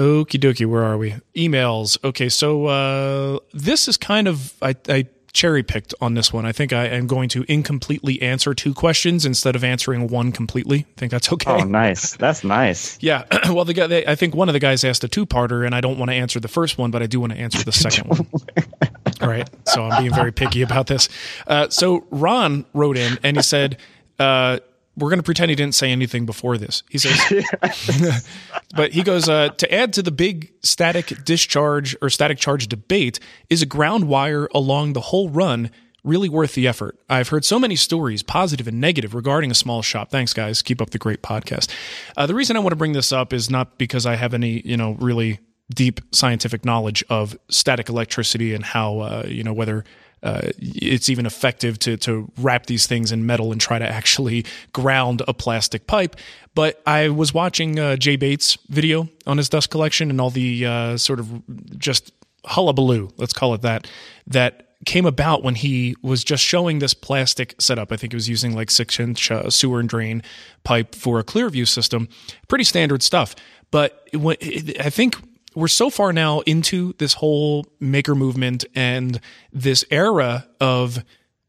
Okie dokie. Where are we? Emails. Okay. So uh, this is kind of I, I cherry picked on this one. I think I am going to incompletely answer two questions instead of answering one completely. I think that's okay. Oh, nice. That's nice. Yeah. well, the guy. They, I think one of the guys asked a two-parter, and I don't want to answer the first one, but I do want to answer the second one. All right. So I'm being very picky about this. Uh, so Ron wrote in and he said, uh, "We're going to pretend he didn't say anything before this." He says, but he goes uh, to add to the big static discharge or static charge debate is a ground wire along the whole run really worth the effort? I've heard so many stories positive and negative regarding a small shop. Thanks guys. Keep up the great podcast. Uh, the reason i want to bring this up is not because i have any you know really deep scientific knowledge of static electricity and how uh, you know whether uh, it's even effective to to wrap these things in metal and try to actually ground a plastic pipe. But I was watching uh, Jay Bates' video on his dust collection and all the uh, sort of just hullabaloo, let's call it that, that came about when he was just showing this plastic setup. I think he was using like six inch uh, sewer and drain pipe for a ClearVue system. Pretty standard stuff. But I think we're so far now into this whole maker movement and this era of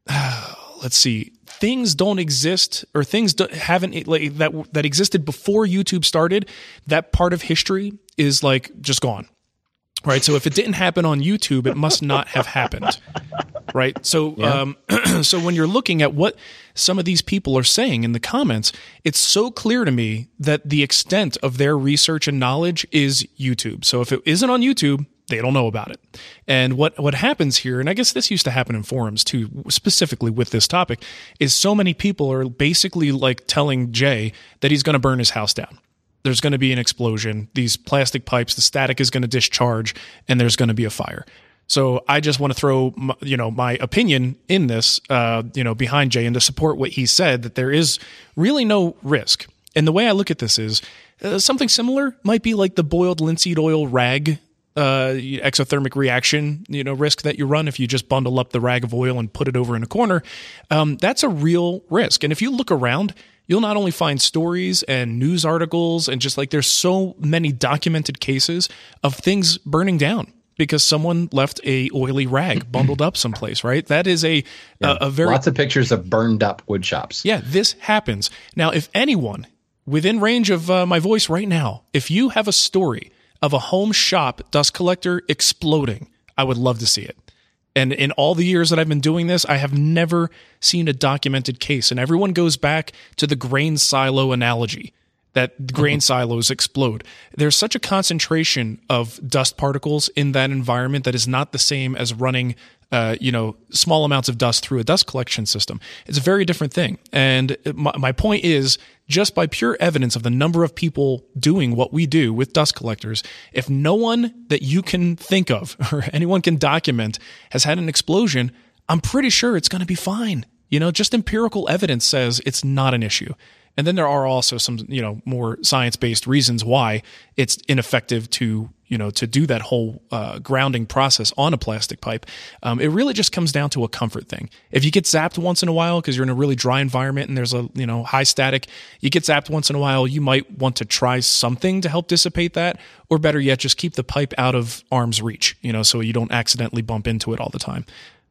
let's see things don't exist or things haven't like that that existed before YouTube started that part of history is like just gone right so if it didn't happen on YouTube it must not have happened right so um so when you're looking at what some of these people are saying in the comments it's so clear to me that the extent of their research and knowledge is YouTube so if it isn't on YouTube they don't know about it. And what what happens here, and I guess this used to happen in forums too, specifically with this topic, is so many people are basically like telling Jay that he's going to burn his house down. There's going to be an explosion. These plastic pipes, the static is going to discharge, and there's going to be a fire. So I just want to throw, m- you know, my opinion in this, uh, you know, behind Jay and to support what he said that there is really no risk. And the way I look at this is uh, something similar might be like the boiled linseed oil rag uh, exothermic reaction, you know, risk that you run if you just bundle up the rag of oil and put it over in a corner. Um, that's a real risk. And if you look around, you'll not only find stories and news articles and just like there's so many documented cases of things burning down because someone left a oily rag bundled up someplace, right? That is a a, a very Lots of pictures of burned up wood shops. yeah, this happens. Now, if anyone within range of uh, my voice right now, if you have a story of a home shop dust collector exploding, I would love to see it. And in all the years that I've been doing this, I have never seen a documented case. And everyone goes back to the grain silo analogy that grain mm-hmm. silos explode. There's such a concentration of dust particles in that environment that is not the same as running, uh, you know, small amounts of dust through a dust collection system. It's a very different thing. And my, my point is, just by pure evidence of the number of people doing what we do with dust collectors, if no one that you can think of or anyone can document has had an explosion, I'm pretty sure it's going to be fine. You know, just empirical evidence says it's not an issue. And then there are also some, you know, more science-based reasons why it's ineffective to, you know, to do that whole uh, grounding process on a plastic pipe. Um, it really just comes down to a comfort thing. If you get zapped once in a while because you're in a really dry environment and there's a, you know, high static, you get zapped once in a while, you might want to try something to help dissipate that, or better yet, just keep the pipe out of arm's reach, you know, so you don't accidentally bump into it all the time.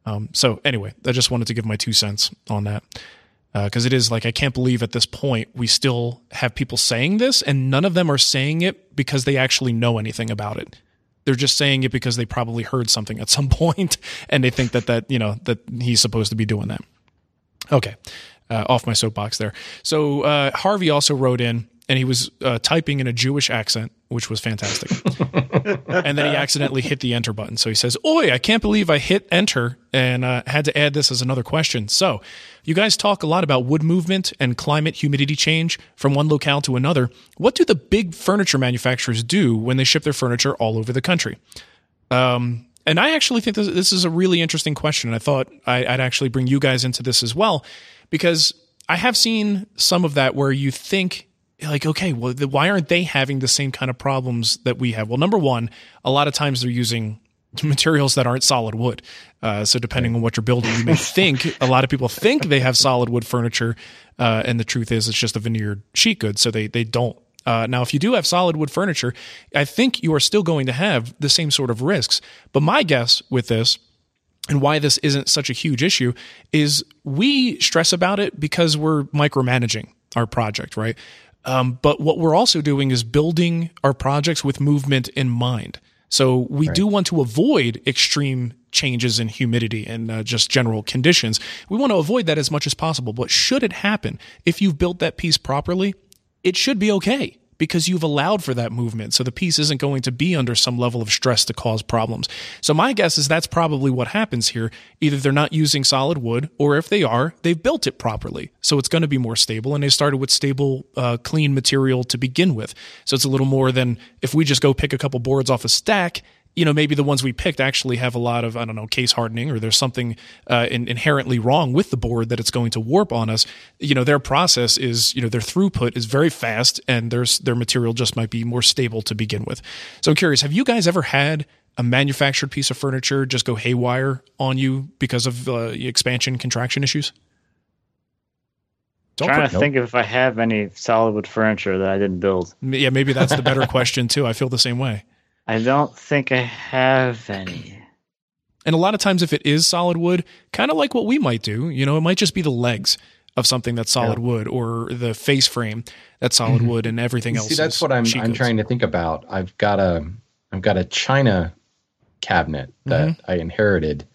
Um, so anyway, I just wanted to give my two cents on that. Because it is like I can't believe at this point we still have people saying this, and none of them are saying it because they actually know anything about it. They're just saying it because they probably heard something at some point, and they think that that you know that he's supposed to be doing that. Okay, uh, off my soapbox there. So uh, Harvey also wrote in, and he was uh, typing in a Jewish accent, which was fantastic. and then he accidentally hit the enter button. So he says, "Oi, I can't believe I hit enter and uh, had to add this as another question." So you guys talk a lot about wood movement and climate humidity change from one locale to another. What do the big furniture manufacturers do when they ship their furniture all over the country? Um, and I actually think this, this is a really interesting question. And I thought I, I'd actually bring you guys into this as well, because I have seen some of that where you think, like, okay, well, the, why aren't they having the same kind of problems that we have? Well, number one, a lot of times they're using materials that aren't solid wood. Uh, so depending on what you're building, you may think a lot of people think they have solid wood furniture, uh, and the truth is it's just a veneered sheet good. So they they don't. Uh, now, if you do have solid wood furniture, I think you are still going to have the same sort of risks. But my guess with this and why this isn't such a huge issue is we stress about it because we're micromanaging our project, right? Um, but what we're also doing is building our projects with movement in mind. So we right. do want to avoid extreme changes in humidity and uh, just general conditions. We want to avoid that as much as possible. But should it happen, if you've built that piece properly, it should be okay because you've allowed for that movement. So the piece isn't going to be under some level of stress to cause problems. So my guess is that's probably what happens here. Either they're not using solid wood, or if they are, they've built it properly. So it's going to be more stable. And they started with stable, uh, clean material to begin with. So it's a little more than if we just go pick a couple boards off a stack you know, maybe the ones we picked actually have a lot of, I don't know, case hardening or there's something uh, in, inherently wrong with the board that it's going to warp on us. You know, their process is, you know, their throughput is very fast and their, their material just might be more stable to begin with. So I'm curious, have you guys ever had a manufactured piece of furniture just go haywire on you because of uh, expansion contraction issues? Don't trying put, to nope. think if I have any solid wood furniture that I didn't build. Yeah, maybe that's the better question too. I feel the same way. I don't think I have any. And a lot of times, if it is solid wood, kind of like what we might do, you know, it might just be the legs of something that's solid yeah. wood or the face frame that's solid mm-hmm. wood and everything else. See, that's what I'm I'm trying to think about. I've got a I've got a china cabinet that mm-hmm. I inherited.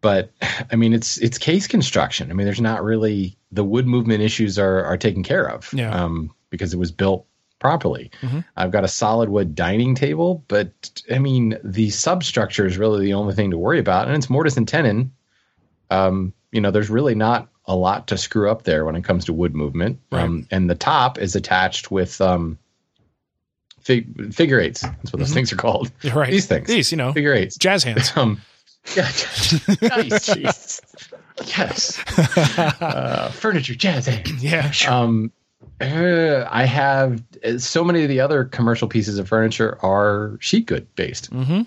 But I mean it's it's case construction. I mean there's not really the wood movement issues are are taken care of. Yeah. Um, because it was built properly. Mm-hmm. I've got a solid wood dining table, but I mean, the substructure is really the only thing to worry about, and it's mortise and tenon. Um, you know, there's really not a lot to screw up there when it comes to wood movement. Right. Um, and the top is attached with um, fig- figure eights. That's what those mm-hmm. things are called. Right. These things. These, you know, figure eights. Jazz hands. Um, yeah. nice. yes. Uh, furniture, jazz hands. Yeah. Sure. Um, uh, I have uh, so many of the other commercial pieces of furniture are sheet good based. Mm-hmm.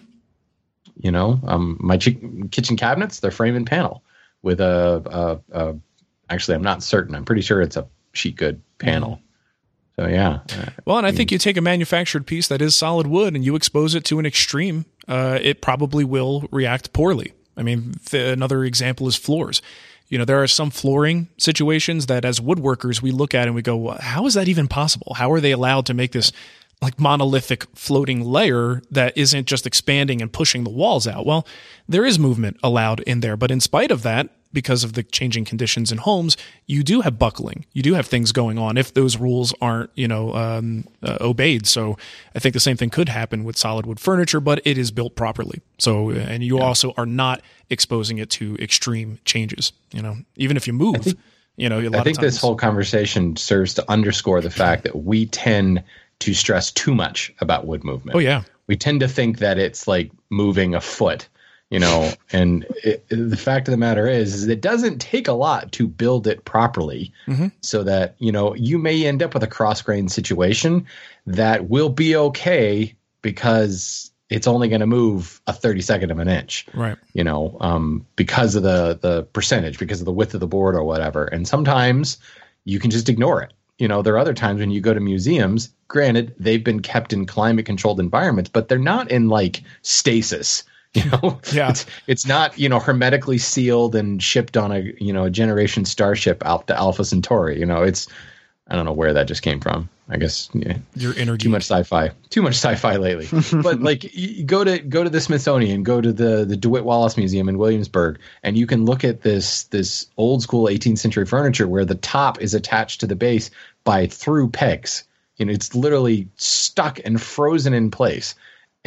You know, um, my ch- kitchen cabinets they're frame and panel with a, a, a, Actually, I'm not certain. I'm pretty sure it's a sheet good panel. Mm-hmm. So yeah. Well, and I think you take a manufactured piece that is solid wood and you expose it to an extreme, uh, it probably will react poorly. I mean, th- another example is floors you know, there are some flooring situations that as woodworkers we look at and we go, how is that even possible? How are they allowed to make this like monolithic floating layer that isn't just expanding and pushing the walls out? Well, there is movement allowed in there, but in spite of that, because of the changing conditions in homes, you do have buckling. You do have things going on if those rules aren't, you know, um, uh, obeyed. So I think the same thing could happen with solid wood furniture, but it is built properly. So, and you yeah. also are not exposing it to extreme changes. You know, even if you move, think, you know, I think this whole conversation serves to underscore the fact that we tend to stress too much about wood movement. Oh yeah, we tend to think that it's like moving a foot you know and it, the fact of the matter is, is it doesn't take a lot to build it properly mm-hmm. so that you know you may end up with a cross grain situation that will be okay because it's only going to move a 32nd of an inch right. you know um, because of the the percentage because of the width of the board or whatever. And sometimes you can just ignore it. You know there are other times when you go to museums granted they've been kept in climate controlled environments but they're not in like stasis You know, Yeah. it's, it's not you know hermetically sealed and shipped on a you know a generation starship out to Alpha Centauri. You know, it's I don't know where that just came from. I guess yeah, Your inner too much sci-fi, too much sci-fi lately. but like, go to go to the Smithsonian, go to the the DeWitt Wallace Museum in Williamsburg, and you can look at this this old school 18th century furniture where the top is attached to the base by through pegs. You know, it's literally stuck and frozen in place.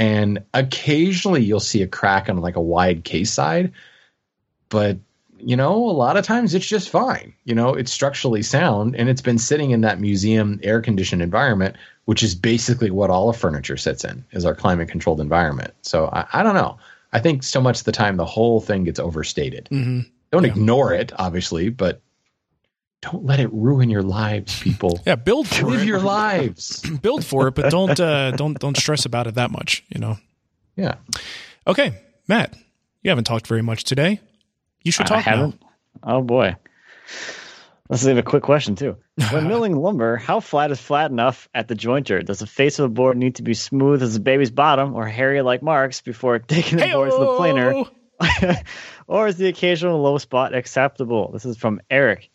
And occasionally you'll see a crack on like a wide case side, but you know, a lot of times it's just fine. You know, it's structurally sound and it's been sitting in that museum air conditioned environment, which is basically what all of furniture sits in, is our climate controlled environment. So I, I don't know. I think so much of the time the whole thing gets overstated. hmm Don't Yeah. ignore it, obviously, but don't let it ruin your lives, people. Yeah, build for Live it. your lives. build for it, but don't uh, don't don't stress about it that much. You know. Yeah. Okay, Matt, you haven't talked very much today. You should talk now. haven't. Oh boy. Let's leave a quick question too. When milling lumber, how flat is flat enough at the jointer? Does the face of a board need to be smooth as a baby's bottom or hairy like Mark's before taking the board to the planer? Or is the occasional low spot acceptable? This is from Eric.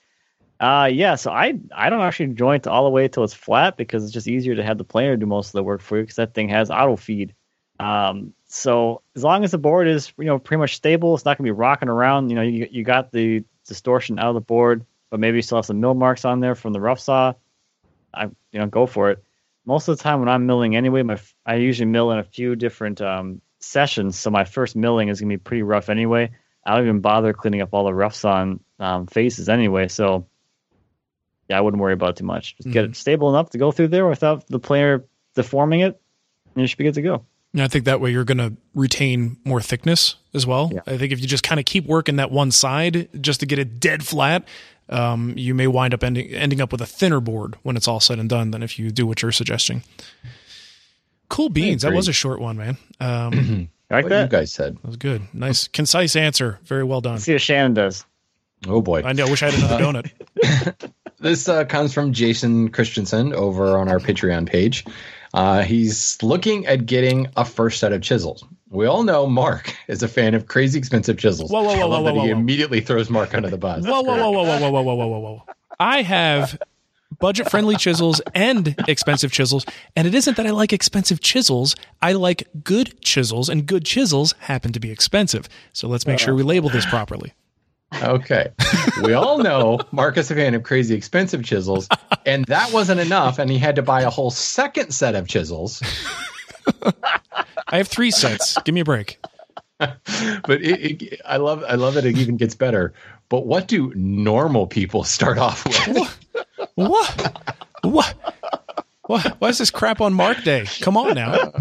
Uh yeah, so I I don't actually joint all the way till it's flat because it's just easier to have the planer do most of the work for you because that thing has auto feed. Um, so as long as the board is you know pretty much stable, it's not gonna be rocking around. You know, you you got the distortion out of the board, but maybe you still have some mill marks on there from the rough saw. I you know go for it. Most of the time when I'm milling anyway, my I usually mill in a few different um, sessions, so my first milling is gonna be pretty rough anyway. I don't even bother cleaning up all the roughs on um, faces anyway, so yeah, I wouldn't worry about it too much. Just get it stable enough to go through there without the player deforming it, and you should be good to go. And I think that way you're going to retain more thickness as well. Yeah. I think if you just kind of keep working that one side just to get it dead flat, um, you may wind up ending ending up with a thinner board when it's all said and done than if you do what you're suggesting. Cool beans. That was a short one, man. Um, that You like What that? you guys said. that was good. Nice, concise answer. Very well done. Let's see what Shannon does. Oh boy. I know. I wish I had another donut. This uh, comes from Jason Christensen over on our Patreon page. Uh, he's looking at getting a first set of chisels. We all know Mark is a fan of crazy expensive chisels. Whoa, whoa, whoa, I love whoa, whoa, he whoa. immediately throws Mark under the bus. Whoa, whoa, whoa, whoa, whoa, whoa, whoa, whoa, whoa, whoa! I have budget friendly chisels and expensive chisels, and it isn't that I like expensive chisels. I like good chisels, and good chisels happen to be expensive. So let's make sure we label this properly. Okay. We all know Marcus is a fan of crazy expensive chisels, and that wasn't enough, and he had to buy a whole second set of chisels. I have three sets. Give me a break. But it, it, I love I love that it even gets better. But what do normal people start off with? What? What? What? Why is this crap on Mark Day? Come on now.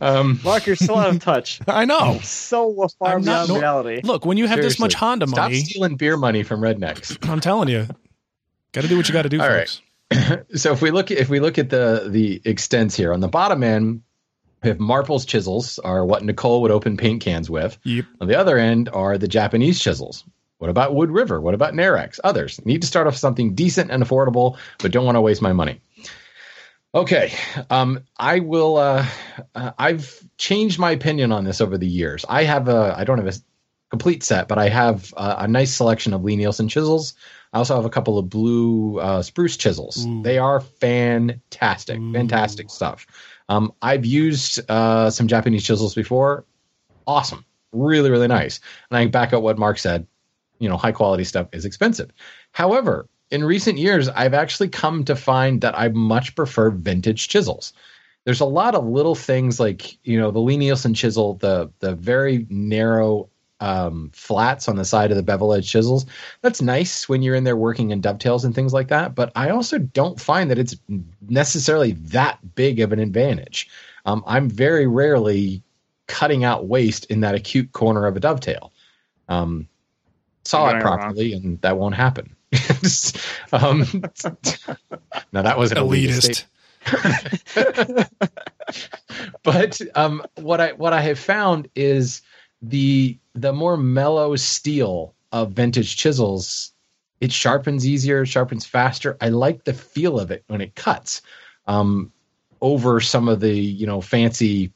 Um, Mark, you're still out of touch. I know. So far I'm beyond nor- reality. Look, when you have this much Honda stop money, stop stealing beer money from rednecks. I'm telling you, got to do what you got to do, All folks. so if we look if we look at the the extents here on the bottom end, we have Marples chisels are what Nicole would open paint cans with. Yep. On the other end are the Japanese chisels. What about Wood River? What about Narex? Others need to start off something decent and affordable, but don't want to waste my money. Okay, um, I will. Uh, uh, I've changed my opinion on this over the years. I have a. I don't have a complete set, but I have uh, a nice selection of Lie-Nielsen chisels. I also have a couple of blue uh, spruce chisels. They are fantastic, fantastic stuff. Um, I've used uh, some Japanese chisels before. Awesome, really, really nice. And I back up what Mark said. You know, high quality stuff is expensive. However, in recent years, I've actually come to find that I much prefer vintage chisels. There's a lot of little things like you know the Lie-Nielsen chisel, the the very narrow um, flats on the side of the bevel edge chisels. That's nice when you're in there working in dovetails and things like that. But I also don't find that it's necessarily that big of an advantage. Um, I'm very rarely cutting out waste in that acute corner of a dovetail. Um, saw it going wrong. properly, and that won't happen. um, now that was an elitist. Elitist. but um, what I what I have found is the the more mellow steel of vintage chisels. It sharpens easier, sharpens faster. I like the feel of it when it cuts um, over some of the you know fancy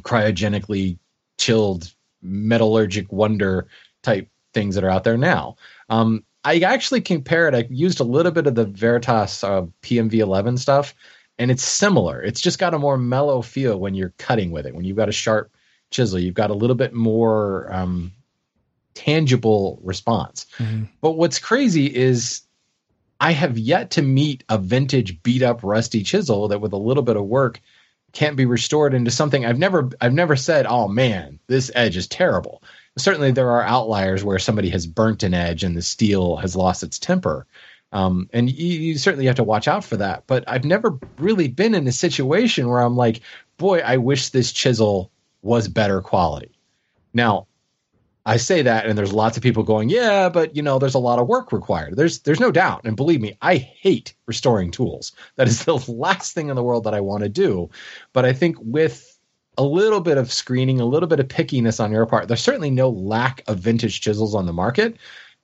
cryogenically chilled metallurgic wonder type things that are out there now. Um, I actually compared. I used a little bit of the Veritas uh, PMV11 stuff, and it's similar. It's just got a more mellow feel when you're cutting with it. When you've got a sharp chisel, you've got a little bit more um, tangible response. Mm-hmm. But what's crazy is I have yet to meet a vintage beat up rusty chisel that with a little bit of work can't be restored into something I've never I've never said, "Oh man, this edge is terrible." Certainly there are outliers where somebody has burnt an edge and the steel has lost its temper. Um, and you, you certainly have to watch out for that. But I've never really been in a situation where I'm like, boy, I wish this chisel was better quality. Now, I say that, and there's lots of people going, "Yeah, but you know, there's a lot of work required." There's there's no doubt, and believe me, I hate restoring tools. That is the last thing in the world that I want to do. But I think with a little bit of screening, a little bit of pickiness on your part, there's certainly no lack of vintage chisels on the market.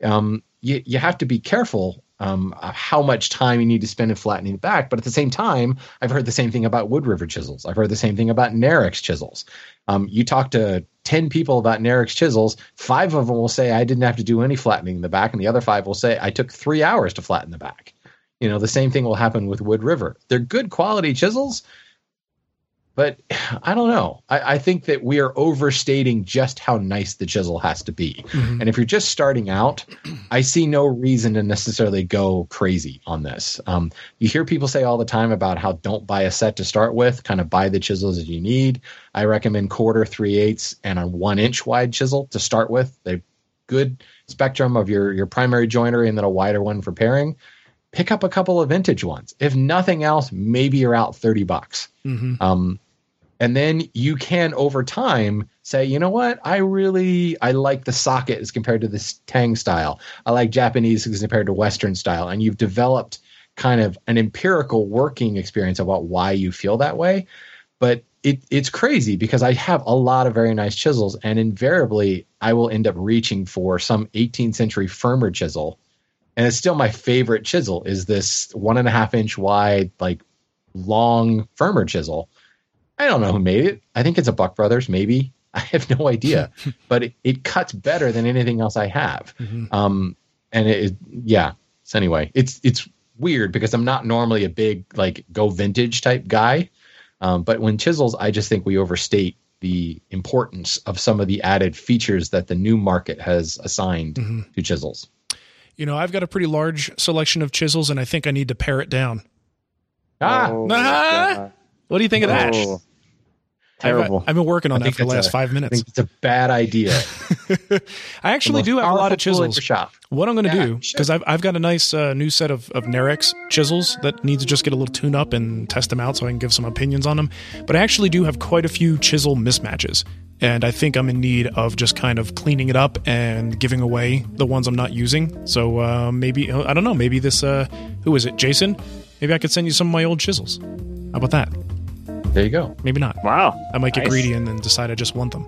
Um, you you have to be careful um, how much time you need to spend in flattening it back. But at the same time, I've heard the same thing about Wood River chisels. I've heard the same thing about Narex chisels. Um, you talk to 10 people about Narex chisels, five of them will say, I didn't have to do any flattening in the back. And the other five will say, I took three hours to flatten the back. You know, the same thing will happen with Wood River. They're good quality chisels, but I don't know. I, I, think that we are overstating just how nice the chisel has to be. Mm-hmm. And if you're just starting out, I see no reason to necessarily go crazy on this. Um, you hear people say all the time about how don't buy a set to start with, kind of buy the chisels that you need. I recommend quarter, three eighths, and a one inch wide chisel to start with. They good spectrum of your your primary joinery and then a wider one for paring. Pick up a couple of vintage ones. If nothing else, maybe you're out 30 bucks. Mm-hmm. Um, and then you can over time say you know what? I really i like the socket as compared to this tang style. I like japanese as compared to western style. And you've developed kind of an empirical working experience about why you feel that way. But it, it's crazy because i have a lot of very nice chisels and invariably i will end up reaching for some 18th century firmer chisel. And it's still my favorite chisel is this one and a half inch wide like long firmer chisel I don't know who made it. I think it's a Buck Brothers, maybe. I have no idea, but it, it, cuts better than anything else I have. Mm-hmm. Um, and it, it, yeah. So anyway, it's it's weird because I'm not normally a big like go vintage type guy, um, but when chisels, I just think we overstate the importance of some of the added features that the new market has assigned mm-hmm. to chisels. You know, I've got a pretty large selection of chisels, and I think I need to pare it down. Ah, oh, ah! what do you think of that? Oh. Terrible. I've, I've, been working on that for the last a, five minutes. I think it's a bad idea. I actually do have a lot of chisels. Shop. What I'm going to yeah, do, because I've, I've got a nice uh, new set of, of Narex chisels that need to just get a little tune up and test them out so I can give some opinions on them. But I actually do have quite a few chisel mismatches. And I think I'm in need of just kind of cleaning it up and giving away the ones I'm not using. So uh, maybe, I don't know, maybe this, uh, who is it, Jason? Maybe I could send you some of my old chisels. How about that? There you go. Maybe not. Wow. I might get nice. greedy and then decide I just want them.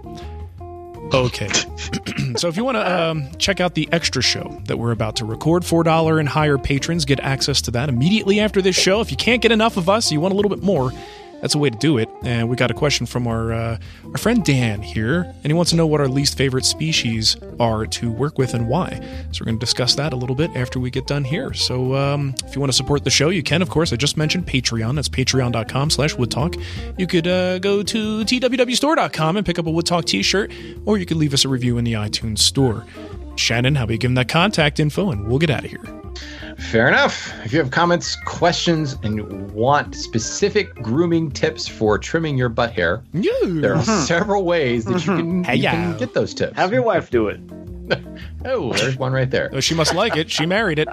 Okay. so if you want to um, check out the extra show that we're about to record, $4 and higher patrons get access to that immediately after this show. If you can't get enough of us, you want a little bit more, that's a way to do it. And we got a question from our uh, our friend Dan here, and he wants to know what our least favorite species are to work with and why. So we're going to discuss that a little bit after we get done here. So um, if you want to support the show, you can, of course. I just mentioned Patreon. That's patreon.com slash woodtalk. You could uh, go to twwstore.com and pick up a Woodtalk t-shirt, or you could leave us a review in the iTunes store. Shannon, how about you give them that contact info, and we'll get out of here. Fair enough. If you have comments, questions, and want specific grooming tips for trimming your butt hair, yeah. there are uh-huh. several ways that you can, mm-hmm. you can get those tips. Have your wife do it. oh, there's one right there. Oh, she must like it. She married it.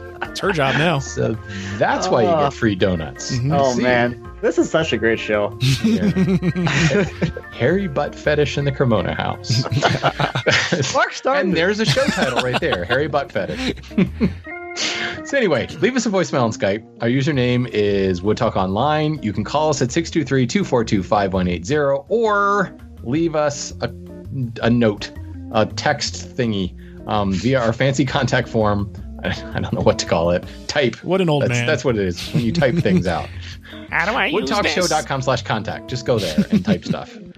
it's her job now. So that's why you get free donuts. Mm-hmm. Oh, man. This is such a great show. Hairy butt fetish in the Cremona house. Mark started. And there's a show title right there hairy butt fetish. so, anyway, leave us a voicemail on Skype. Our username is Wood Talk Online. You can call us at 623 242 5180 or leave us a, a note, a text thingy um, via our fancy contact form. I don't know what to call it. Type. What an old that's, man. That's what it is when you type things out. How do I Woodtalkshow.com slash contact. Just go there and type stuff.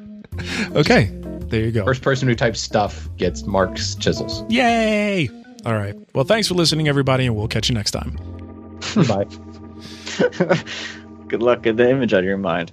Okay, there you go. First person who types stuff gets Mark's chisels. Yay! All right. Well, thanks for listening, everybody, and we'll catch you next time. Bye. Good luck with the image out of your mind.